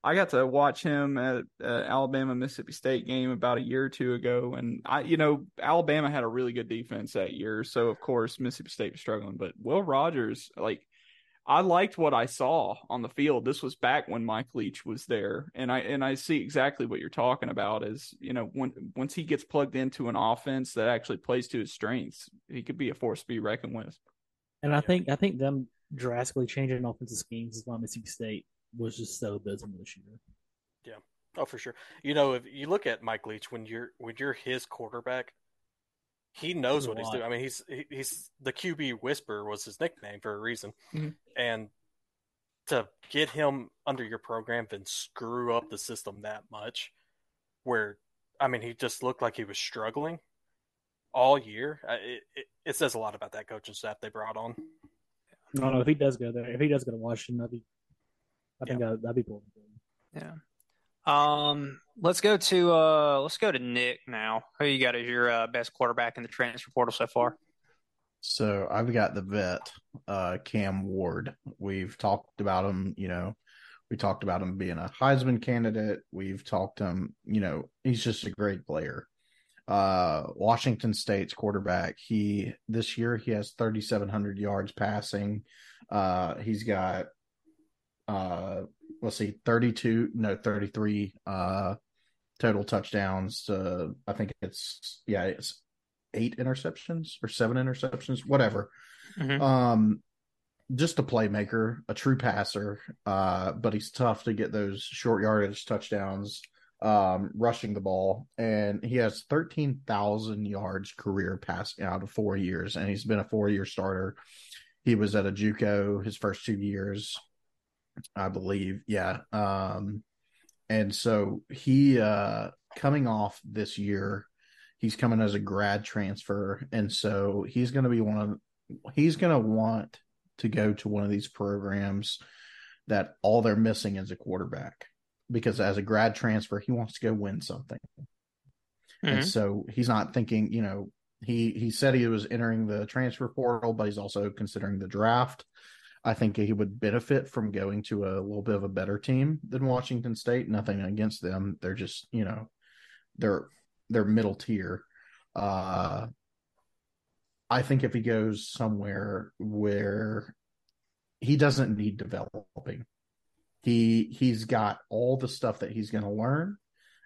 I got to watch him at uh, Alabama Mississippi State game about a year or two ago and I you know Alabama had a really good defense that year so of course Mississippi State was struggling but Will Rogers like I liked what I saw on the field. This was back when Mike Leach was there, and I and I see exactly what you're talking about. Is you know when once he gets plugged into an offense that actually plays to his strengths, he could be a force to be reckoned with. And I think I think them drastically changing offensive schemes is why Mississippi State was just so abysmal this year. Yeah, oh, for sure. You know, if you look at Mike Leach when you're when you're his quarterback, he knows what he's doing. I mean, he's he- he's the QB whisperer was his nickname for a reason, Mhm. and to get him under your program and screw up the system that much, where I mean, he just looked like he was struggling all year. It, it, it says a lot about that coaching staff they brought on. I don't know if he does go there. If he does go to Washington, that'd be. I think that'd, that'd be cool. Yeah. Um, let's go to uh, let's go to Nick now. Who you got as your uh, best quarterback in the transfer portal so far? So I've got the vet, uh, Cam Ward. We've talked about him, you know, we talked about him being a Heisman candidate. We've talked him, you know, he's just a great player. Uh, Washington State's quarterback. He this year he has 3,700 yards passing. Uh, he's got, uh, let's see, 32, no, 33, uh, total touchdowns. To, I think it's, yeah, it's eight interceptions or seven interceptions, whatever. Mhm. Um, just a playmaker, a true passer, uh, but he's tough to get those short yardage touchdowns, um, rushing the ball, and he has thirteen thousand yards career passing out of four years, and he's been a four year starter. He was at a JUCO his first two years, I believe. Yeah. Um, and so he uh coming off this year he's coming as a grad transfer and so he's going to be one of he's going to want to go to one of these programs that all they're missing is a quarterback because as a grad transfer he wants to go win something and Mhm. so he's not thinking you know he he said he was entering the transfer portal but he's also considering the draft i think he would benefit from going to a little bit of a better team than washington state. Nothing against them. They're just you know they're they're middle tier. Uh i think if he goes somewhere where he doesn't need developing he he's got all the stuff that he's going to learn.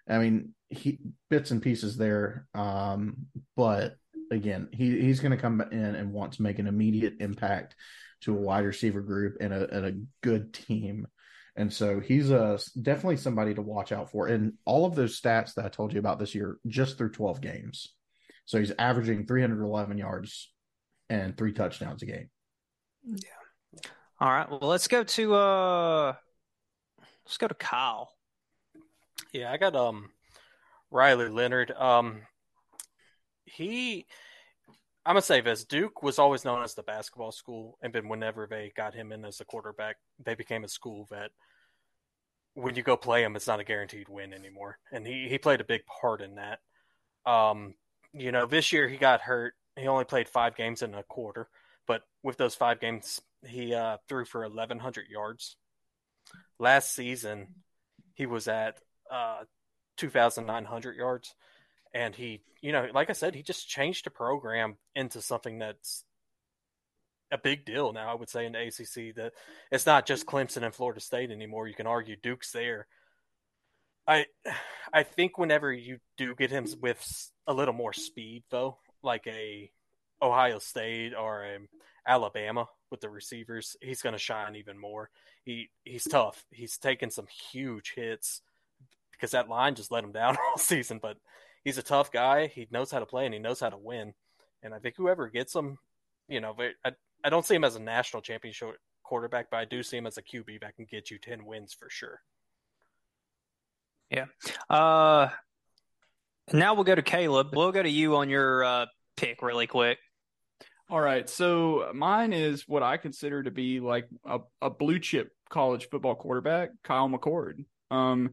I mean he bits and pieces there um but again he he's going to come in and want to make an immediate impact to a wide receiver group and a, and a good team and so he's a definitely somebody to watch out for. And all of those stats that I told you about this year, just through 12 games. So he's averaging 311 yards and three touchdowns a game. Yeah. All right. Well, let's go to uh, let's go to Kyle. Yeah, I got um Riley Leonard. Um he I'm gonna say this. Duke was always known as the basketball school, and then whenever they got him in as a quarterback, they became a school that when you go play him, it's not a guaranteed win anymore. And he, he played a big part in that. Um, you know, this year he got hurt. He only played five games in a quarter, but with those five games, he uh, threw for 1,100 yards. Last season, he was at uh, 2,900 yards. And he, you know, like I said, he just changed the program into something that's a big deal now. I would say in the ACC that it's not just Clemson and Florida State anymore. You can argue Duke's there. I, I think whenever you do get him with a little more speed, though, like a Ohio State or a Alabama with the receivers, he's going to shine even more. He he's tough. He's taken some huge hits because that line just let him down all season, but he's a tough guy. He knows how to play and he knows how to win. And I think whoever gets him, you know, I, I don't see him as a national championship quarterback, but I do see him as a QB that can get you 10 wins for sure. Yeah. Uh, now we'll go to Caleb. We'll go to you on your uh, pick really quick. All right. So mine is what I consider to be like a, a blue chip college football quarterback, Kyle McCord. Um,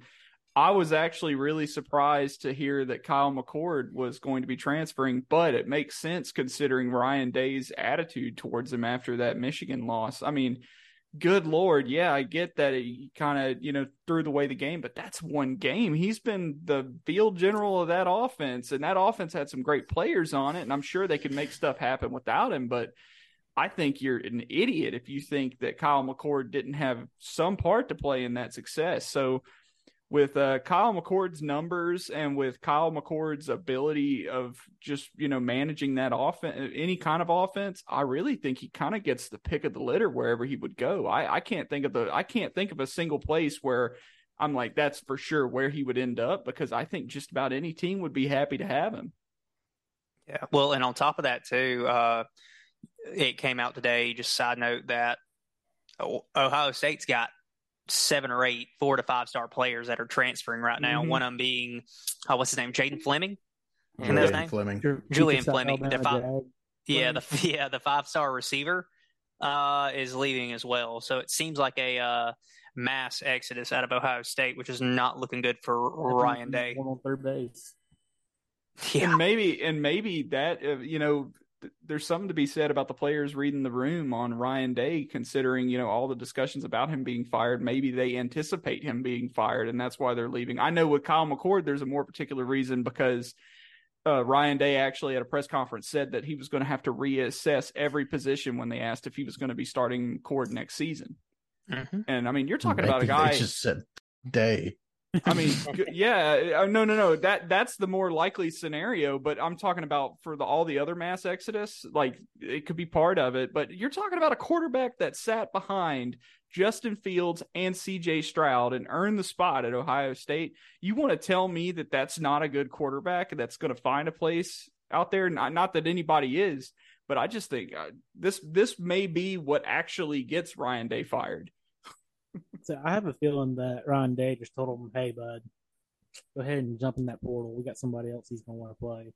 I was actually really surprised to hear that Kyle McCord was going to be transferring, but it makes sense considering Ryan Day's attitude towards him after that Michigan loss. I mean, good lord, yeah, I get that he kind of, you know, threw away the game, but that's one game. He's been the field general of that offense, and that offense had some great players on it, and I'm sure they could make stuff happen without him, but I think you're an idiot if you think that Kyle McCord didn't have some part to play in that success. So with uh, Kyle McCord's numbers and with Kyle McCord's ability of just you know managing that offense, any kind of offense, I really think he kind of gets the pick of the litter wherever he would go. I, I can't think of the I can't think of a single place where I'm like that's for sure where he would end up because I think just about any team would be happy to have him. Yeah. Well, and on top of that too, uh, it came out today. Just side note that Ohio State's got seven or eight four to five star players that are transferring right now. Mhm. One of them being, oh, what's his name, Jaden Fleming. Julian his name? Fleming. Your Julian Fleming, Alabama the five- Jag. Yeah, the yeah the five star receiver uh, is leaving as well. So it seems like a uh, mass exodus out of Ohio State, which is not looking good for Ryan Day. One on third base. Yeah. and maybe and maybe that uh, you know th- there's something to be said about the players reading the room on Ryan Day considering you know all the discussions about him being fired maybe they anticipate him being fired and that's why they're leaving I know with Kyle McCord there's a more particular reason because uh, Ryan Day actually at a press conference said that he was going to have to reassess every position when they asked if he was going to be starting McCord next season Mhm. and I mean you're talking about a guy They just said day. I mean, yeah, uh, no, no, no. That that's the more likely scenario. But I'm talking about for the all the other mass exodus, like it could be part of it. But you're talking about a quarterback that sat behind Justin Fields and C.J. Stroud and earned the spot at Ohio State. You want to tell me that that's not a good quarterback that's going to find a place out there? Not, not that anybody is, but I just think uh, this this may be what actually gets Ryan Day fired. So I have a feeling that Ryan Day just told him, "Hey, bud, go ahead and jump in that portal. We got somebody else he's gonna want to play."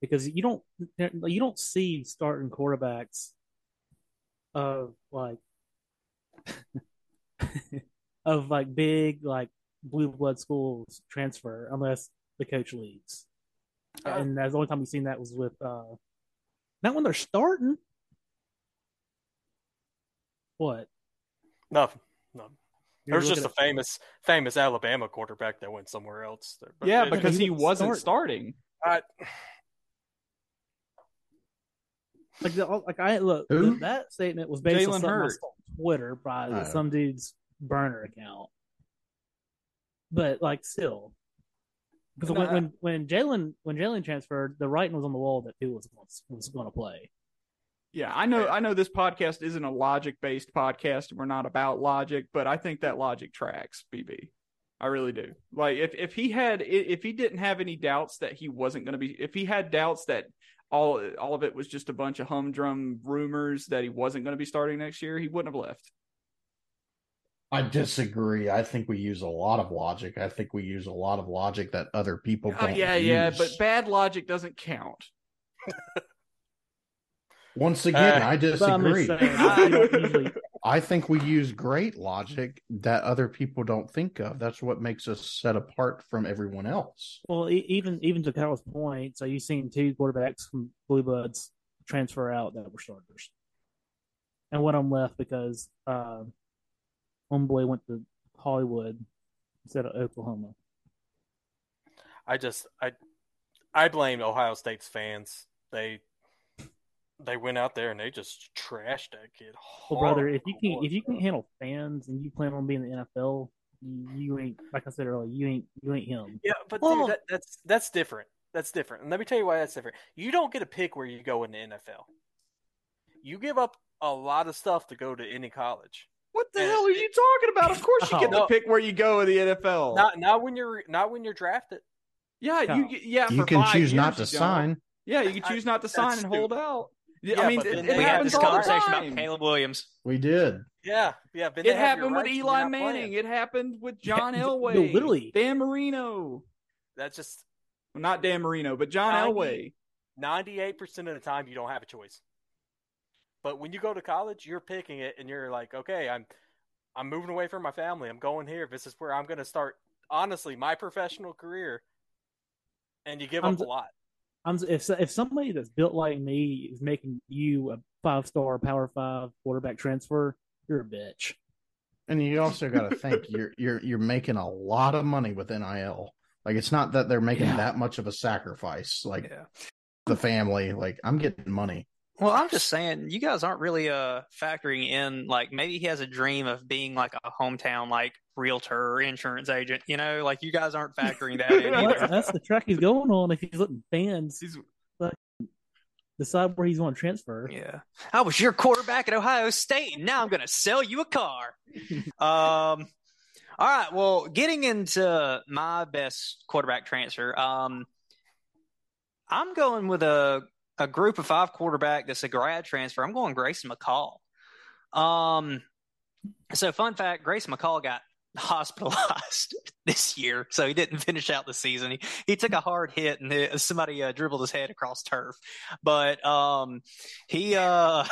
Because you don't you don't see starting quarterbacks of like of like big like blue blood schools transfer unless the coach leaves. Uh, and that's the only time we've seen that was with uh not when they're starting. What? Nothing. No. You're There's just a looking at- famous famous Alabama quarterback that went somewhere else. But Yeah, it- because he he was wasn't starting. starting. I, Like, the, like I look, Who? that statement was based Jalen on something Hurt. on Twitter by Oh. some dude's burner account. But like, still, because when when when Jalen when Jalen transferred, the writing was on the wall that he was was going to play. Yeah, I know. I know this podcast isn't a logic based podcast, and we're not about logic, but I think that logic tracks. BB, I really do. Like if if he had if he didn't have any doubts that he wasn't going to be, if he had doubts that all all of it was just a bunch of humdrum rumors that he wasn't going to be starting next year, he wouldn't have left. I disagree. I think we use a lot of logic. I think we use a lot of logic that other people Uh, don't. yeah, yeah, use. but bad logic doesn't count. once again, Uh, I But I'm disagree. just saying, you don't usually I think we use great logic that other people don't think of. That's what makes us set apart from everyone else. Well, e- even even to Kyle's point, so you've seen two quarterbacks from Blue Bloods transfer out that were starters, and one of them left because uh, homeboy went to Hollywood instead of Oklahoma. I just I I blame Ohio State's fans. They they went out there and they just trashed that kid. Well, brother, if you can if you can handle fans and you plan on being in the NFL, you, you ain't like I said earlier, you ain't you ain't him. Yeah, but Well- dude, that, that's that's different. That's different. And let me tell you why that's different. You don't get a pick where you go in the NFL. You give up a lot of stuff to go to any college. What the Uh, hell are you talking about? Of course, you get No. to pick where you go in the NFL. Not not when you're not when you're drafted. yeah, you No. get- yeah. you for can five choose years not to sign. Yeah, you can I- choose not to sign and hold out. Yeah, I mean, it, it we have had this conversation time. about Caleb Williams. We did. Yeah, yeah. But It happened with rights Eli Manning. playing. It happened with Yeah, John no, Elway. literally. Dan Marino. That's just Well, not Dan Marino, but John Ninety- Elway. ninety-eight percent of the time you don't have a choice. But when you go to college, you're picking it, and you're like, okay, I'm I'm moving away from my family. I'm going here. This is where I'm going to start. Honestly, my professional career, and you give I'm up a lot. I'm if if somebody that's built like me is making you a five star Power Five quarterback transfer, you're a bitch. And you also got to think you're you're you're making a lot of money with NIL. Like it's not that they're making Yeah. that much of a sacrifice. Like Yeah. the family, like I'm getting money. Well, I'm just saying, you guys aren't really uh factoring in like maybe he has a dream of being like a hometown like realtor or insurance agent. You know, like you guys aren't factoring that in either. that's the track he's going on. If he's letting fans He's decide where he's going to transfer. Yeah, I was your quarterback at Ohio State, and now I'm going to sell you a car. um, all right. Well, getting into my best quarterback transfer, um, I'm going with a a group of five quarterback that's a grad transfer. I'm going Grayson McCall. Um, so fun fact: Grace McCall got hospitalized this year, so he didn't finish out the season. He he took a hard hit and somebody uh, dribbled his head across turf, but um, he uh,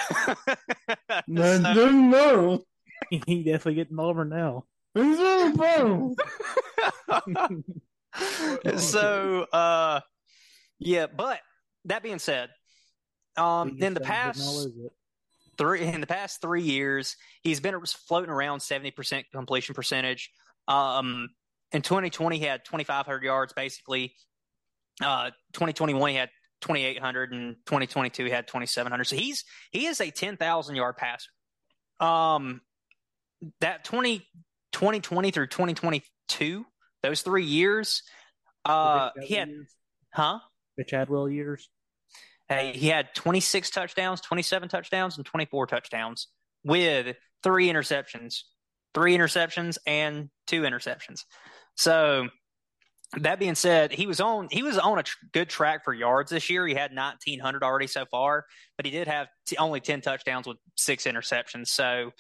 No, so- no, no. he definitely getting Auburn now. It's not a so uh yeah but that being said um in the gets that getting all past over it. Three in the past three years he's been floating around 70% completion percentage. Um in 2020 he had 2500 yards basically. Uh 2021 he had 2800 and 2022 he had 2700 so he's he is a 10,000 yard passer. Um that 20 2020 through 2022 those 3 years uh he had years, huh? The Chadwell years. He had 26 touchdowns, 27 touchdowns, and 24 touchdowns with three interceptions, three interceptions and two interceptions. So that being said, he was on he was on a tr- good track for yards this year. He had 1900 already so far, but he did have t- only 10 touchdowns with six interceptions. So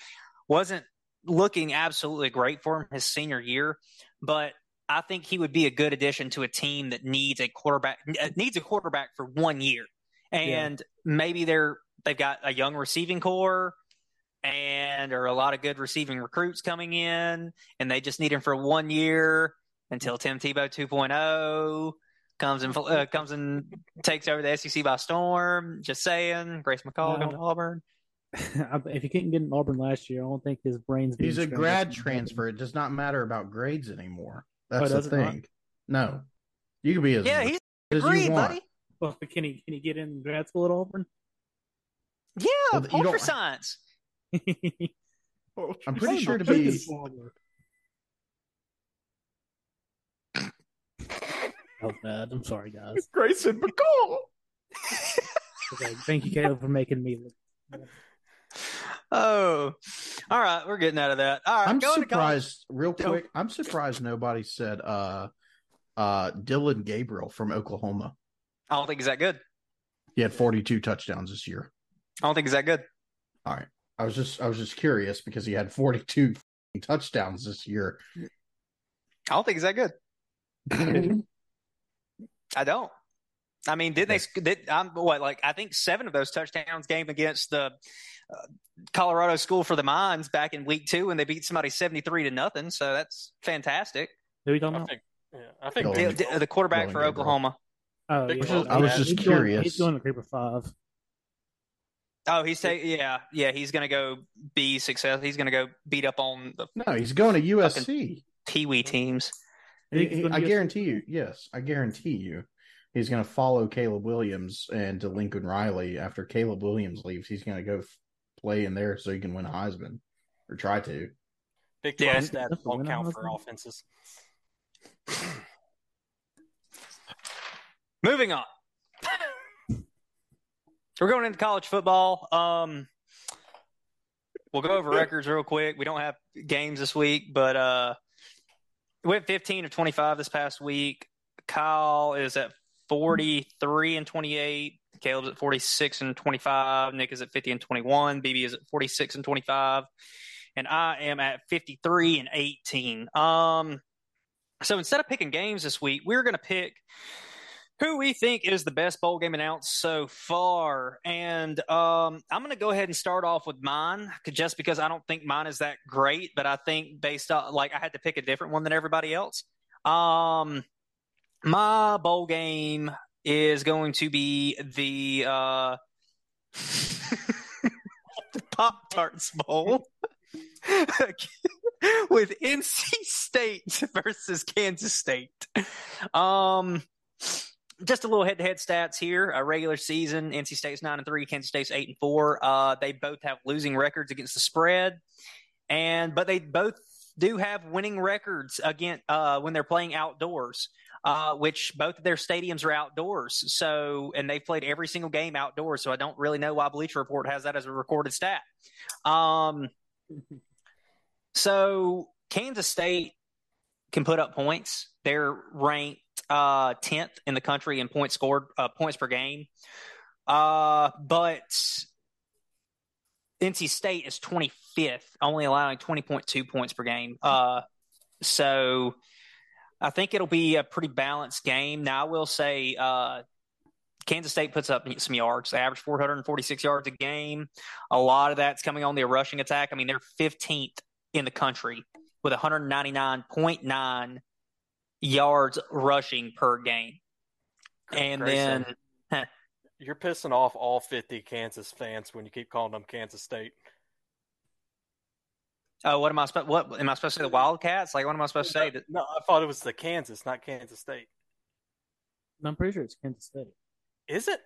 wasn't looking absolutely great for him his senior year, but I think he would be a good addition to a team that needs a quarterback needs a quarterback for one year, and maybe they're they've got a young receiving corps, and there are a lot of good receiving recruits coming in, and they just need him for one year until Tim Tebow 2.0 comes and uh, comes and takes over the SEC by storm. Just saying, Grace McCall No. going to Auburn. if he couldn't get in Auburn last year, I don't think his brains. being He's a grad transfer. It does not matter about grades anymore. That's Oh, the does it not? thing. No, you can be as Yeah, he's as you agreed, want. buddy. Well, can he can he get in grad school at Auburn? Yeah, Well, you culture science. I'm pretty sure to my be. goodness, Auburn. Oh, bad. I'm sorry, guys. Grayson McCall. Okay, thank you, Caleb, for making me. Look. Oh, all right. We're getting out of that. All right. I'm going to college. surprised. Real Go. quick, I'm surprised nobody said uh, uh, Dillon Gabriel from Oklahoma. I don't think he's that good. He had 42 touchdowns this year. I don't think he's that good. All right, I was just I was just curious because he had 42 touchdowns this year. I don't think he's that good. I don't. I mean, did they? Did I'm what like? I think seven of those touchdowns came against the uh, Colorado School for the Mines back in week two, and they beat somebody seventy three to nothing. So that's fantastic. Who are you talking I about? think, yeah, I think Dillon. The, the- the quarterback Dillon for Gabriel. Oklahoma. Oh, Big yeah. Well, I was just he's going- curious. he's going to group of five. Oh, he's taking. Yeah, yeah. He's going to go be success. He's going to go beat up on the no, he's going to USC. Pee Wee teams. He- he- I guarantee you. Yes, I guarantee you. He's going to follow Caleb Williams and to Lincoln Riley. After Caleb Williams leaves, he's going to go f- play in there so he can win a Heisman or try to. Big Yeah, stats that's the don't count for offenses. Moving on. We're going into college football. Um, we'll go over records real quick. We don't have games this week, but uh, we went 15 of 25 this past week. Kyle is at 43 and 28. Caleb's at 46 and 25. Nick is at 50 and 21. BB is at 46 and 25. And I am at 53 and 18. Um, so instead of picking games this week, we're going to pick who we think is the best bowl game announced so far. And um, I'm going to go ahead and start off with mine, just because I don't think mine is that great, but I think based on like I had to pick a different one than everybody else. Um, my bowl game is going to be the uh, the Pop Tarts Bowl. with NC State versus Kansas State. Um, just a little head-to-head stats here. A regular season, NC State's nine and three, Kansas State's eight and four. Uh, they both have losing records against the spread, and but they both do have winning records again uh, when they're playing outdoors. Uh, which both of their stadiums are outdoors. So, and they've played every single game outdoors. So I don't really know why Bleacher Report has that as a recorded stat. Um, so Kansas State can put up points. They're ranked uh, 10th in the country in points scored, uh, points per game. Uh, but NC State is 25th, only allowing 20.2 points per game. Uh, so I think it'll be a pretty balanced game. Now, I will say uh, Kansas State puts up some yards. They average 446 yards a game. A lot of that's coming on their rushing attack. I mean, they're 15th in the country with 199.9 yards rushing per game. And Grayson, then you're pissing off all 50 Kansas fans when you keep calling them Kansas State. Oh, what am I supposed? What am I supposed to say? The Wildcats? Like, what am I supposed to say? That No, I thought it was the Kansas, not Kansas State. I'm pretty sure it's Kansas State. Is it?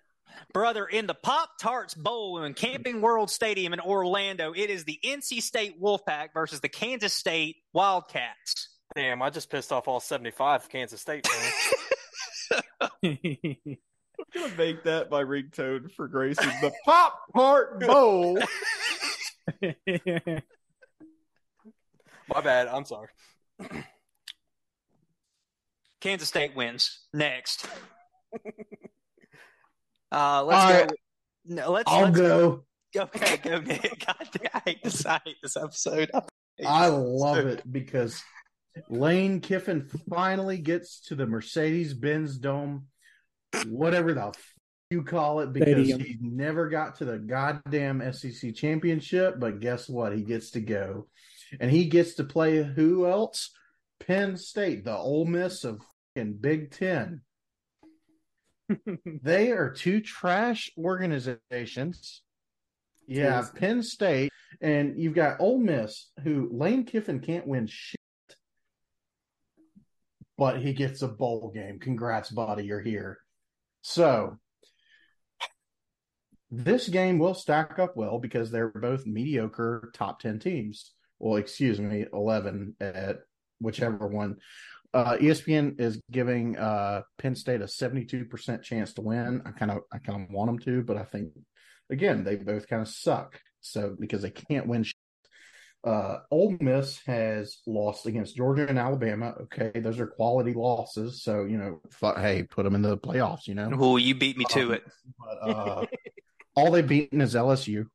brother in the Pop Tarts Bowl in Camping World Stadium in Orlando, it is the NC State Wolfpack versus the Kansas State Wildcats. Damn, I just pissed off all 75 Kansas State fans. I'm gonna make that my ringtone for Grayson. The Pop Tart Bowl. My bad. I'm sorry. Kansas State wins next. Uh, let's All go. right. No, let's. I'll let's go. Okay, go Nick. God, damn, I hate this. I hate this episode. I hate I this love episode. it because Lane Kiffin finally gets to the Mercedes Benz Dome, whatever the f- you call it, because Stadium. he never got to the goddamn SEC championship. But guess what? He gets to go, and he gets to play who else? Penn State, the Ole Miss of in Big Ten. They are two trash organizations. Yeah, Penn State, and you've got Ole Miss, who Lane Kiffin can't win shit, but he gets a bowl game. Congrats, buddy, you're here. So this game will stack up well because they're both mediocre top ten teams. Well, excuse me, eleven at whichever one. Uh, ESPN is giving uh, Penn State a seventy-two percent chance to win. I kind of, I kind of want them to, but I think again they both kind of suck. So because they can't win. Uh, Ole Miss has lost against Georgia and Alabama. Okay, those are quality losses. So you know, hey, put them in the playoffs. You know, Oh, you beat me to Um, it. but uh, all they've beaten is LSU,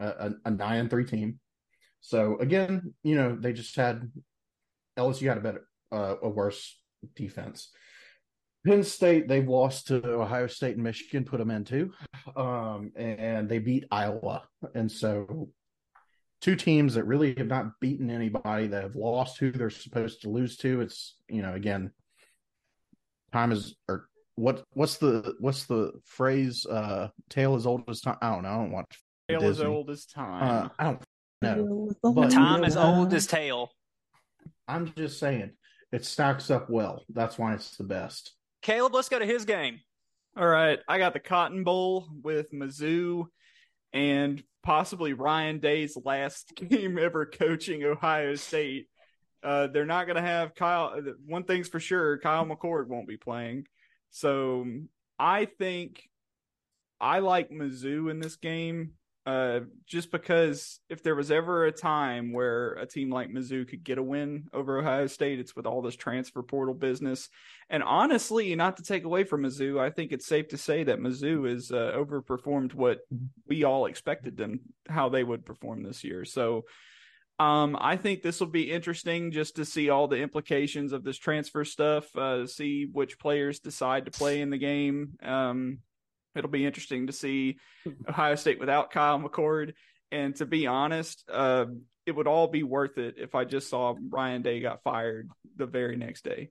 a, a, a nine and three team. So again, you know, they just had LSU had a better, uh, a worse defense. Penn State, they've lost to Ohio State and Michigan, put them into, um, and they beat Iowa, and so two teams that really have not beaten anybody that have lost who they're supposed to lose to. It's you know again, time is or what what's the what's the phrase? Uh, tale as old as time. I don't know. I don't watch. Tale as old as Uh, time. I don't know. But But- Time you is old as tail. I'm just saying it stacks up well. That's why it's the best. Caleb, let's go to his game. All right, I got the Cotton Bowl with Mizzou and possibly Ryan Day's last game ever coaching Ohio State. Uh, they're not going to have Kyle. One thing's for sure, Kyle McCord won't be playing. So I think I like Mizzou in this game. Uh, just because if there was ever a time where a team like Mizzou could get a win over Ohio State, it's with all this transfer portal business. And honestly, not to take away from Mizzou, I think it's safe to say that Mizzou has uh, overperformed what we all expected them how they would perform this year. So um, I think this will be interesting just to see all the implications of this transfer stuff, uh, see which players decide to play in the game. Um, it'll be interesting to see Ohio State without Kyle McCord. And to be honest, uh, it would all be worth it if I just saw Ryan Day got fired the very next day.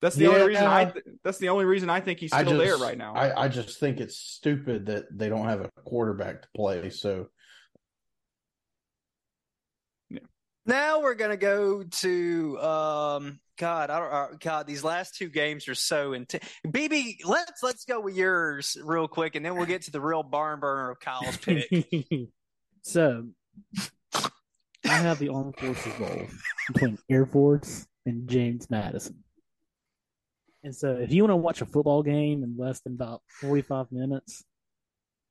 That's the only reason I. Yeah. Th- that's the only reason I think he's still just, there right now. I, I just think it's stupid that they don't have a quarterback to play. So Now we're gonna go to um God, I don't uh, God, these last two games are so intense. BB, let's let's go with yours real quick and then we'll get to the real barn burner of Kyle's pick. so, I have the Armed Forces Bowl between Air Force and James Madison. And so, if you want to watch a football game in less than about 45 minutes,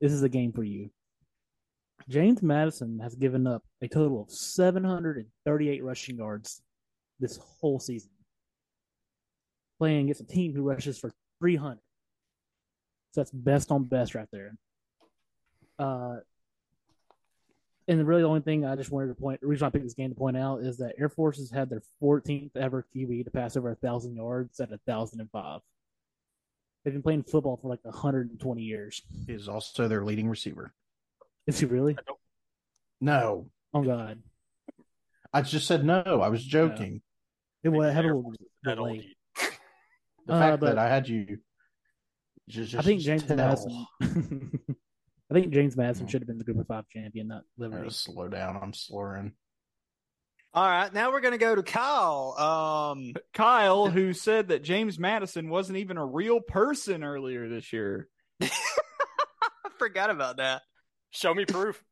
this is a game for you. James Madison has given up a total of 738 rushing yards this whole season, playing against a team who rushes for 300. So that's best on best right there. Uh, and really, the only thing I just wanted to point, the reason I picked this game to point out is that Air Force has had their 14th ever QB to pass over a thousand yards at a thousand and five. They've been playing football for like 120 years. He is also their leading receiver. Is he really? No, Oh God, I just said no. I was joking. it was had a Air little That old delay. The Uh, fact but- that I had you. Just, I think James tell. Madison. I think James Madison Hmm. should have been the Group of Five champion, not I Liberty. gotta slow down. I'm slurring. All right, now we're gonna go to Kyle. Um Kyle, who said that James Madison wasn't even a real person earlier this year. I forgot about that. Show me proof.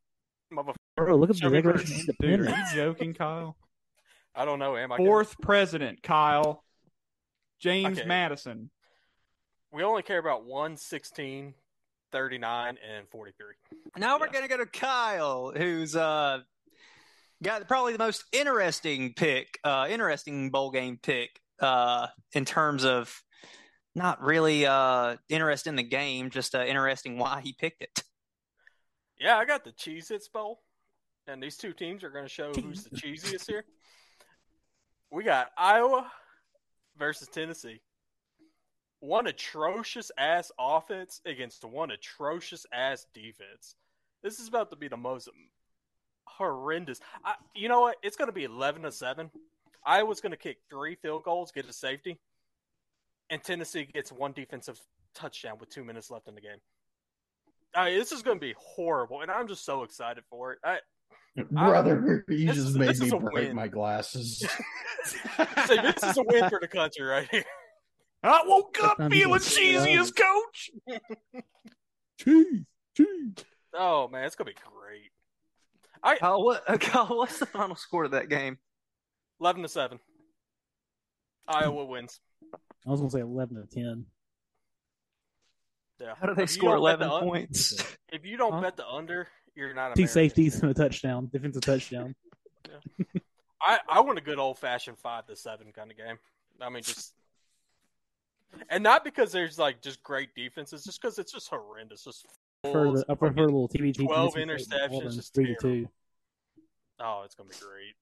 Motherfucker. Bro, look at Show the me Declaration of Dude, are you joking, Kyle? I don't know. Am I? Fourth president, Kyle. James Okay. Madison. We only care about 1, 16, 39, and 43. Now we're gonna go to Kyle, who's uh got probably the most interesting pick, uh interesting bowl game pick, uh, in terms of not really uh interested in the game, just uh, interesting why he picked it. Yeah, I got the Cheez Its Bowl. And these two teams are going to show who's the cheesiest here. We got Iowa versus Tennessee. One atrocious ass offense against one atrocious ass defense. This is about to be the most horrendous. I, you know what? It's going to be 11 to 7. Iowa's going to kick three field goals, get a safety, and Tennessee gets one defensive touchdown with two minutes left in the game. I this is going to be horrible, and I'm just so excited for it. I, Brother, you this just is- made me break win. my glasses. say this is a win for the country right here. I woke up feeling cheesy as coach. Cheese, cheese. Oh man, it's going to be great. I Kyle, what? Uh, Kyle, what's the final score of that game? 11 to 7. Iowa wins. I was gonna say eleven to ten. Yeah. How do they If score eleven the un- points? If you don't Huh? bet the under, you're not Two safeties and a touchdown, defensive touchdown. yeah. I, I want a good old fashioned five to seven kind of game. I mean, just and not because there's like just great defenses, just because it's just horrendous. Just I prefer, the, I prefer a little TBT. 12 interceptions, just three to two. oh, it's gonna be great.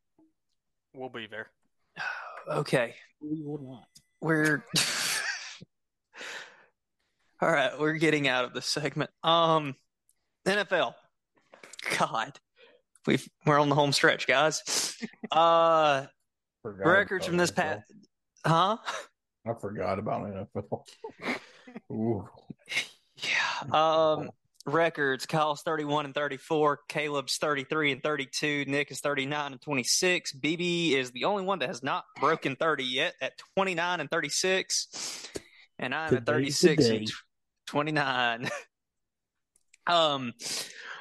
We'll be there. Okay, We will not. we're all right. We're getting out of this segment. Um, NFL. God, we've we're on the home stretch, guys. Uh, records from this past, huh? I forgot about NFL. Ooh. Yeah. Um, records. Kyle's thirty-one and thirty-four. Caleb's thirty-three and thirty-two. Nick is thirty-nine and twenty-six. BB is the only one that has not broken thirty yet at twenty-nine and thirty-six. And I'm at thirty-six today. and tw- twenty-nine. um,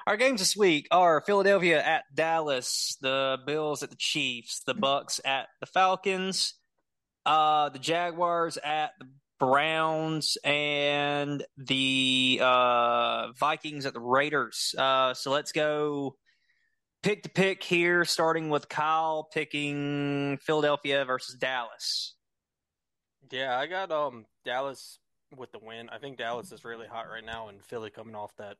our games this week are Philadelphia at Dallas, the Bills at the Chiefs, the Bucks at the Falcons, uh, the Jaguars at the Browns and the uh, Vikings at the Raiders. Uh, so let's go pick to pick here, starting with Kyle picking Philadelphia versus Dallas. Yeah, I got um Dallas with the win. I think Dallas is really hot right now, and Philly coming off that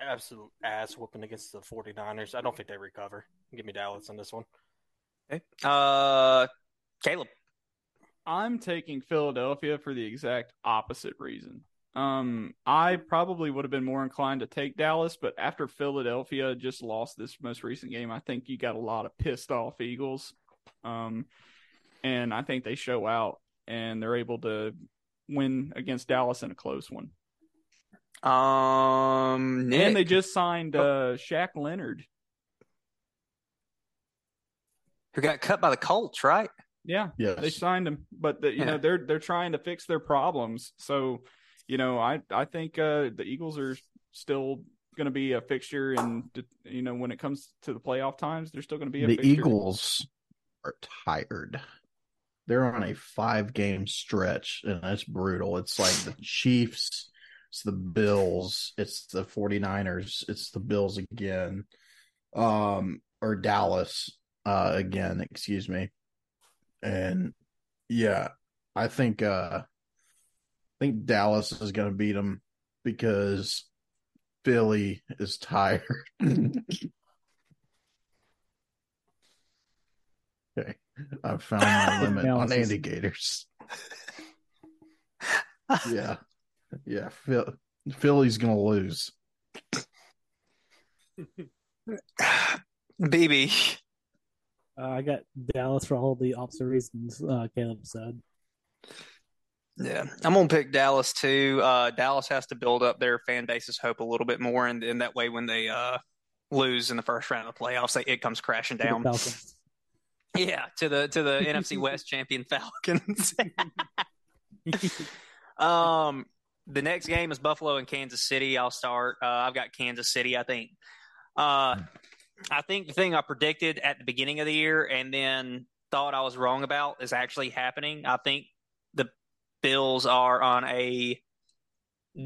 absolute ass whooping against the 49ers. I don't think they recover. Give me Dallas on this one. Okay. Uh, Caleb. I'm taking Philadelphia for the exact opposite reason. Um, I probably would have been more inclined to take Dallas, but after Philadelphia just lost this most recent game, I think you got a lot of pissed off Eagles. Um, and I think they show out and they're able to win against Dallas in a close one. Um, Nick. And they just signed uh Shaq Leonard. Who got cut by the Colts, right? Yeah, Yes. they signed him, but the, you know they're they're trying to fix their problems. So, you know, I I think uh, the Eagles are still going to be a fixture, and you know when it comes to the playoff times, they're still going to be a the fixture. Eagles are tired. They're on a five game stretch and that's brutal. It's like the Chiefs, it's the Bills, it's the 49ers, it's the Bills again. Um or Dallas uh again, excuse me. And yeah, I think uh I think Dallas is going to beat them because Philly is tired. okay. I've found my limit on Gators. Yeah. Yeah. Phil, Philly's going to lose. Baby. Uh, I got Dallas for all the opposite reasons uh, Caleb said. Yeah, I'm gonna pick Dallas too. Uh, Dallas has to build up their fan base's hope a little bit more, and, and that way, when they uh, lose in the first round of the playoffs, they, it comes crashing For the down. Yeah, to the to the NFC West champion Falcons. um, the next game is Buffalo and Kansas City. I'll start. Uh, I've got Kansas City. I think. Uh, I think the thing I predicted at the beginning of the year and then thought I was wrong about is actually happening. I think the Bills are on a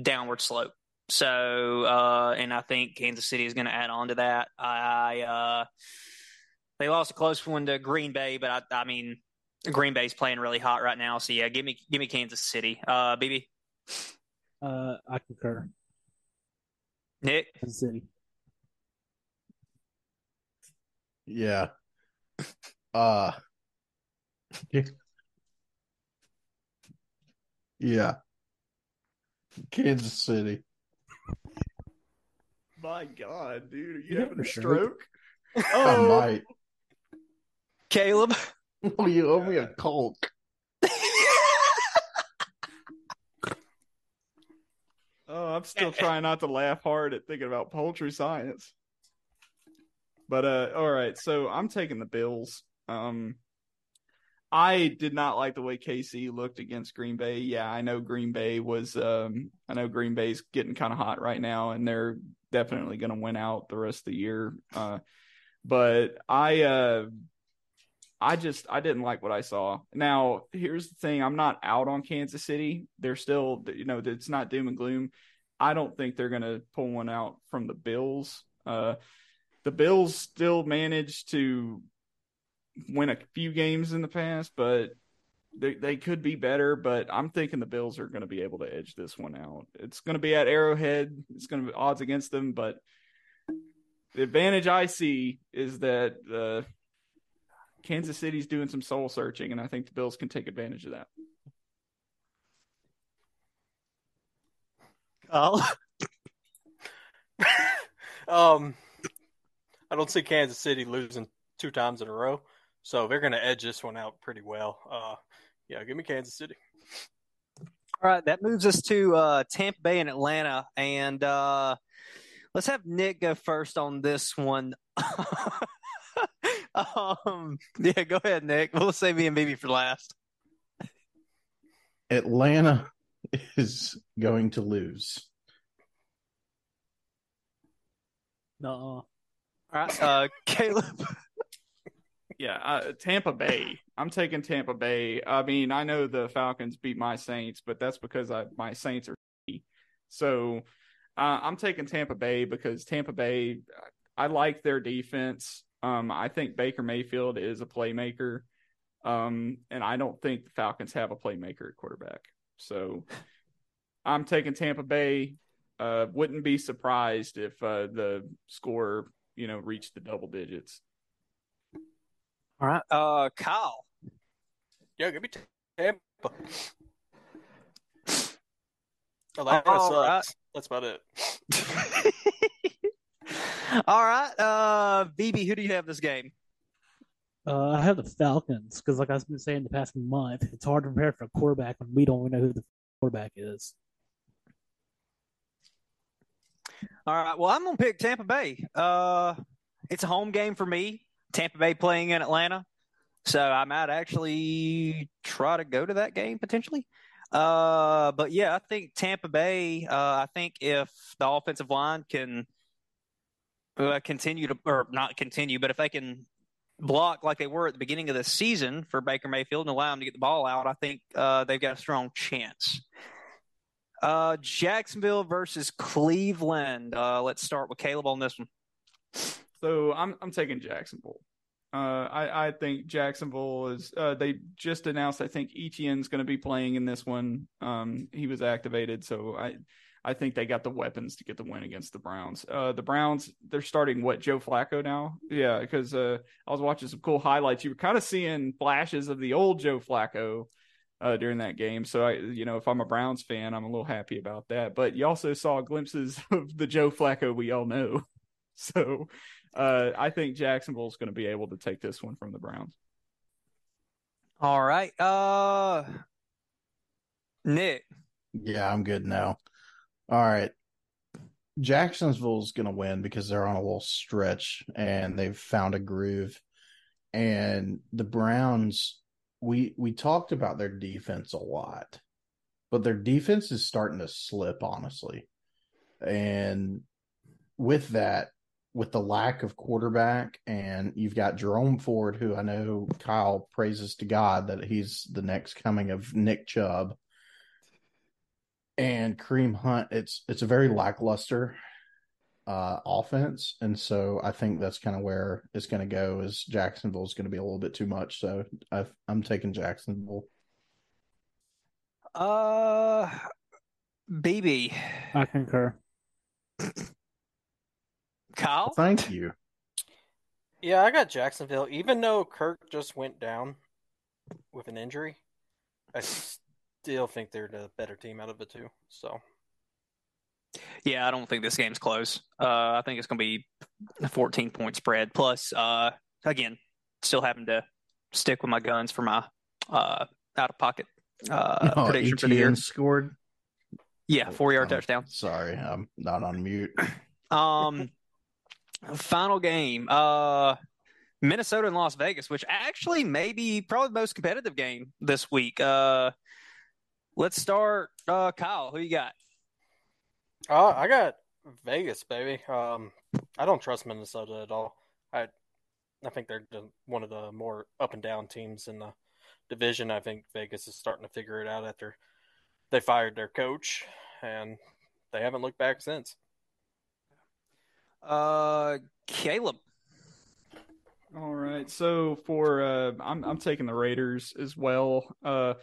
downward slope. So, uh, and I think Kansas City is going to add on to that. I, uh, they lost a close one to Green Bay, but I, I mean, Green Bay's playing really hot right now. So yeah, give me, give me Kansas City. Uh, BB, Uh, I concur. Nick, Kansas City. Yeah. Uh Yeah. Kansas City. My God, dude, are you, You having having a a stroke? stroke? I Oh, might. Caleb. Oh, you owe me a Coke. oh, I'm still trying not to laugh hard at thinking about poultry science. But uh, all right, so I'm taking the Bills. Um, I did not like the way KC looked against Green Bay. Yeah, I know Green Bay was. Um, I know Green Bay's getting kind of hot right now, and they're definitely going to win out the rest of the year. Uh, but I, uh, I just I didn't like what I saw. Now, here's the thing: I'm not out on Kansas City. They're still, you know, it's not doom and gloom. I don't think they're going to pull one out from the Bills. Uh, the Bills still managed to win a few games in the past, but they they could be better. But I'm thinking the Bills are going to be able to edge this one out. It's going to be at Arrowhead. It's going to be odds against them, but the advantage I see is that uh, Kansas City's doing some soul searching, and I think the Bills can take advantage of that. Oh, Um, I don't see Kansas City losing two times in a row, so they're going to edge this one out pretty well. Uh, yeah, give me Kansas City. All right, that moves us to uh, Tampa Bay and Atlanta, and uh, let's have Nick go first on this one. um, yeah, go ahead, Nick. We'll save me and BB for last. Atlanta is going to lose. No, All right, uh, Caleb. Yeah, uh, Tampa Bay. I'm taking Tampa Bay. I mean, I know the Falcons beat my Saints, but that's because I, my Saints are shitty. so. Uh, I'm taking Tampa Bay because Tampa Bay. I like their defense. Um, I think Baker Mayfield is a playmaker, um, and I don't think the Falcons have a playmaker at quarterback. So I'm taking Tampa Bay. Uh, wouldn't be surprised if uh, the score, you know, reached the double digits. All right, uh, Kyle. Yeah, give me Tampa. Atlanta All sucks. right. That's about it. All right, uh, BB. Who do you have this game? uh, I have the Falcons because, like I've been saying the past month, it's hard to prepare for a quarterback when we don't even know who the quarterback is. All right. Well, I'm gonna pick Tampa Bay. Uh, it's a home game for me. Tampa Bay playing in Atlanta. So I might actually try to go to that game potentially. Uh, but yeah, I think Tampa Bay. Uh, I think if the offensive line can continue to, or not continue, but if they can block like they were at the beginning of the season for Baker Mayfield and allow him to get the ball out, I think uh, they've got a strong chance. Uh, Jacksonville versus Cleveland. Uh, let's start with Caleb on this one. So I'm I'm taking Jacksonville. Uh, I I think Jacksonville is. Uh, they just announced. I think Etienne's going to be playing in this one. Um, he was activated, so I I think they got the weapons to get the win against the Browns. Uh, the Browns they're starting what Joe Flacco now. Yeah, because uh, I was watching some cool highlights. You were kind of seeing flashes of the old Joe Flacco. Uh, during that game. So I, you know, if I'm a Browns fan, I'm a little happy about that. But you also saw glimpses of the Joe Flacco we all know. So uh, I think Jacksonville's going to be able to take this one from the Browns. All right. Uh, Nick. Yeah, I'm good now. All right. Jacksonville's going to win because they're on a little stretch and they've found a groove. And the Browns, we we talked about their defense a lot, but their defense is starting to slip, honestly. And with that, with the lack of quarterback, and you've got Jerome Ford, who I know Kyle praises to God that he's the next coming of Nick Chubb, and Kareem Hunt. It's it's a very lackluster uh, offense, and so I think that's kind of where it's going to go. Is Jacksonville is going to be a little bit too much, so i am taking Jacksonville. Uh, BB. I concur. Kyle? Thank you. Yeah, I got Jacksonville. Even though Kirk just went down with an injury, I still think they're the better team out of the two. So, yeah, I don't think this game's close. Uh, I think it's going to be a 14 point spread. Plus, uh, again, still having to stick with my guns for my uh, out of pocket uh, oh, prediction Etienne for the year. Scored. Yeah, four yard oh, touchdown. Sorry, I'm not on mute. Um, Final game. Uh Minnesota and Las Vegas, which actually may be probably the most competitive game this week. Uh let's start uh Kyle, who you got? Uh I got Vegas, baby. Um I don't trust Minnesota at all. I I think they're the, one of the more up and down teams in the division. I think Vegas is starting to figure it out after they fired their coach and they haven't looked back since. Uh, Caleb. All right. So for uh, I'm I'm taking the Raiders as well. Uh,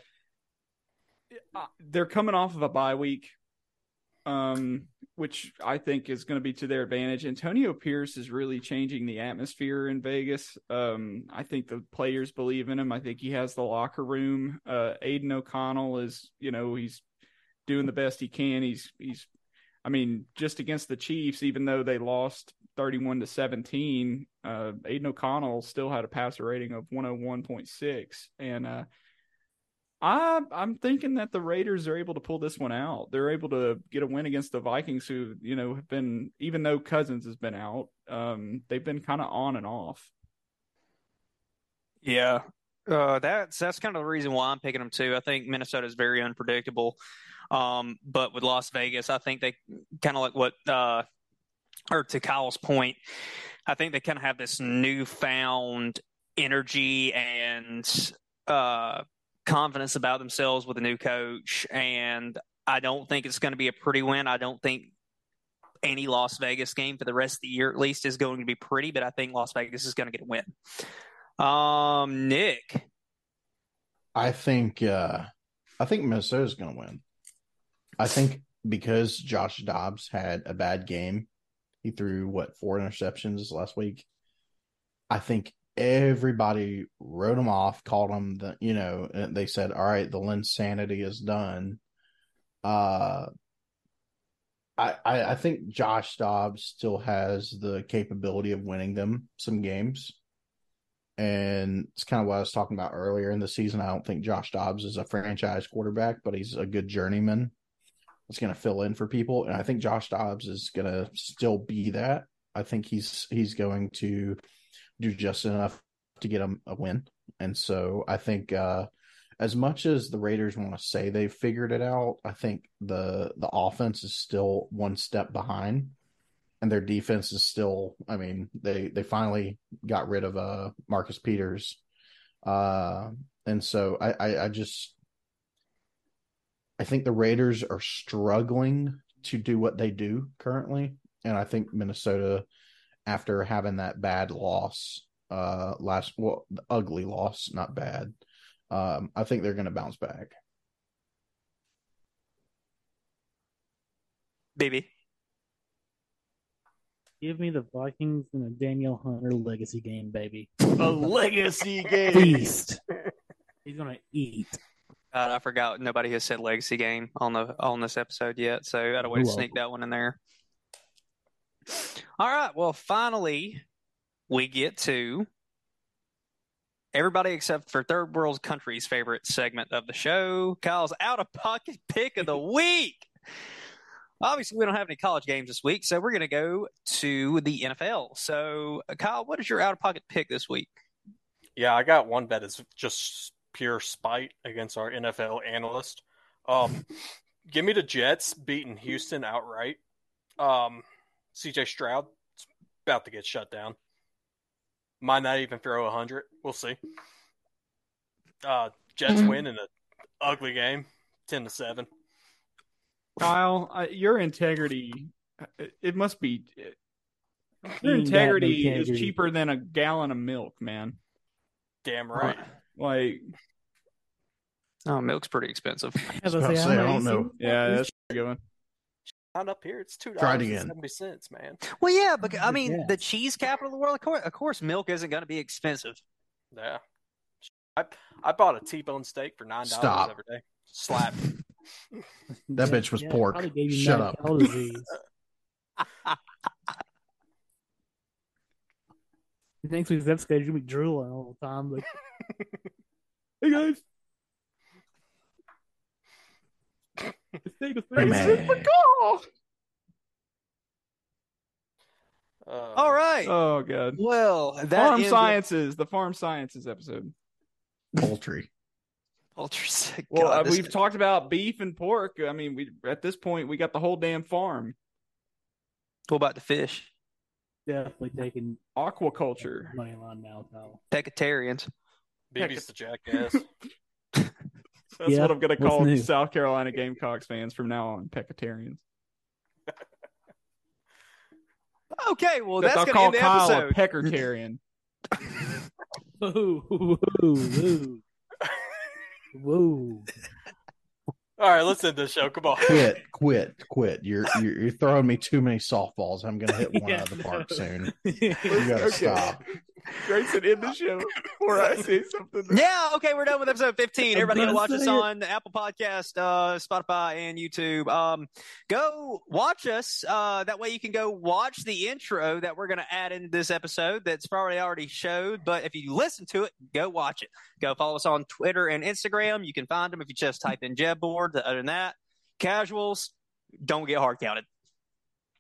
they're coming off of a bye week, um, which I think is going to be to their advantage. Antonio Pierce is really changing the atmosphere in Vegas. Um, I think the players believe in him. I think he has the locker room. Uh, Aidan O'Connell is, you know, he's doing the best he can. He's he's I mean, just against the Chiefs, even though they lost 31 to 17, uh, Aidan O'Connell still had a passer rating of 101.6. And uh, I, I'm thinking that the Raiders are able to pull this one out. They're able to get a win against the Vikings, who, you know, have been, even though Cousins has been out, um, they've been kind of on and off. Yeah. Uh, that's that's kind of the reason why I'm picking them too. I think Minnesota is very unpredictable. Um, but with Las Vegas, I think they kind of like what, uh, or to Kyle's point, I think they kind of have this newfound energy and uh, confidence about themselves with a new coach. And I don't think it's going to be a pretty win. I don't think any Las Vegas game for the rest of the year, at least, is going to be pretty. But I think Las Vegas is going to get a win. Um, Nick, I think uh, I think Minnesota's going to win. I think because Josh Dobbs had a bad game, he threw what four interceptions last week. I think everybody wrote him off, called him the you know, they said, "All right, the Linsanity is done." Uh, I, I I think Josh Dobbs still has the capability of winning them some games. And it's kind of what I was talking about earlier in the season. I don't think Josh Dobbs is a franchise quarterback, but he's a good journeyman is going to fill in for people, and I think Josh Dobbs is going to still be that. I think he's he's going to do just enough to get a win. And so I think uh, as much as the Raiders want to say they've figured it out, I think the the offense is still one step behind, and their defense is still. I mean, they they finally got rid of uh Marcus Peters, uh, and so I, I I just I think the Raiders are struggling to do what they do currently, and I think Minnesota, after having that bad loss uh last well ugly loss not bad um i think they're going to bounce back baby Give me the Vikings in a Danielle Hunter legacy game, baby. A legacy game. Feast. He's gonna eat. God, I forgot nobody has said legacy game on the on this episode yet, so I had a way to sneak that one in there. All right, well, finally we get to everybody except for third world countries' favorite segment of the show, Kyle's out of pocket pick of the week. Obviously, we don't have any college games this week, so we're going to go to the NFL. So, Kyle, what is your out of pocket pick this week? Yeah, I got one that is just pure spite against our NFL analyst. Um, give me the Jets beating Houston outright. Um, CJ Stroud is about to get shut down. Might not even throw a hundred. We'll see. Uh, Jets win in an ugly game, ten to seven. Kyle, uh, your integrity, it must be. Your You ain't got no integrity is cheaper than a gallon of milk, man. Damn right. Like, Oh, milk's pretty expensive. As I I was say, gonna say, I'm don't know. yeah, that's a good one. Not up here. It's two Try it dollars again. seventy cents, man. Well, yeah, but I mean, Yes. the cheese capital of the world. Of course, of course milk isn't going to be expensive. Yeah. I I bought a T-bone steak for nine dollars every day. Slap. That bitch was Yeah, pork. probably gave you Shut up. cow disease. He thinks he's you're be drooling all the time. Like, hey guys, the steak was Hey, pretty man. Uh, All right. Oh god. well, that farm ends sciences, the farm sciences episode. Poultry. Ultras. Well, uh, we've talked about beef and pork. I mean, we at this point we got the whole damn farm. What about the fish? definitely taking Aquaculture. money line now, pal. Pescatarians. BB's the jackass. That's Yeah, what I'm gonna call new? South Carolina Gamecocks fans from now on, Pecatarians. Okay, well, Except that's going to call end the Kyle episode. a Pecatarian. Whoa, whoa, whoa, whoa. All right, let's end this show. Come on. Quit, quit, quit. You're, you're you're throwing me too many softballs. I'm gonna hit one Yeah, out of the park no. soon. You gotta Okay. stop. Grayson, end the show before I say something. Yeah, okay, we're done with episode 15. Everybody go gonna watch us it. on Apple Podcast, uh, Spotify, and YouTube. Um, go watch us. Uh, that way you can go watch the intro that we're going to add into this episode that's probably already showed. But if you listen to it, go watch it. Go follow us on Twitter and Instagram. You can find them if you just type in JEB Board. Other than that, casuals, don't get hard counted.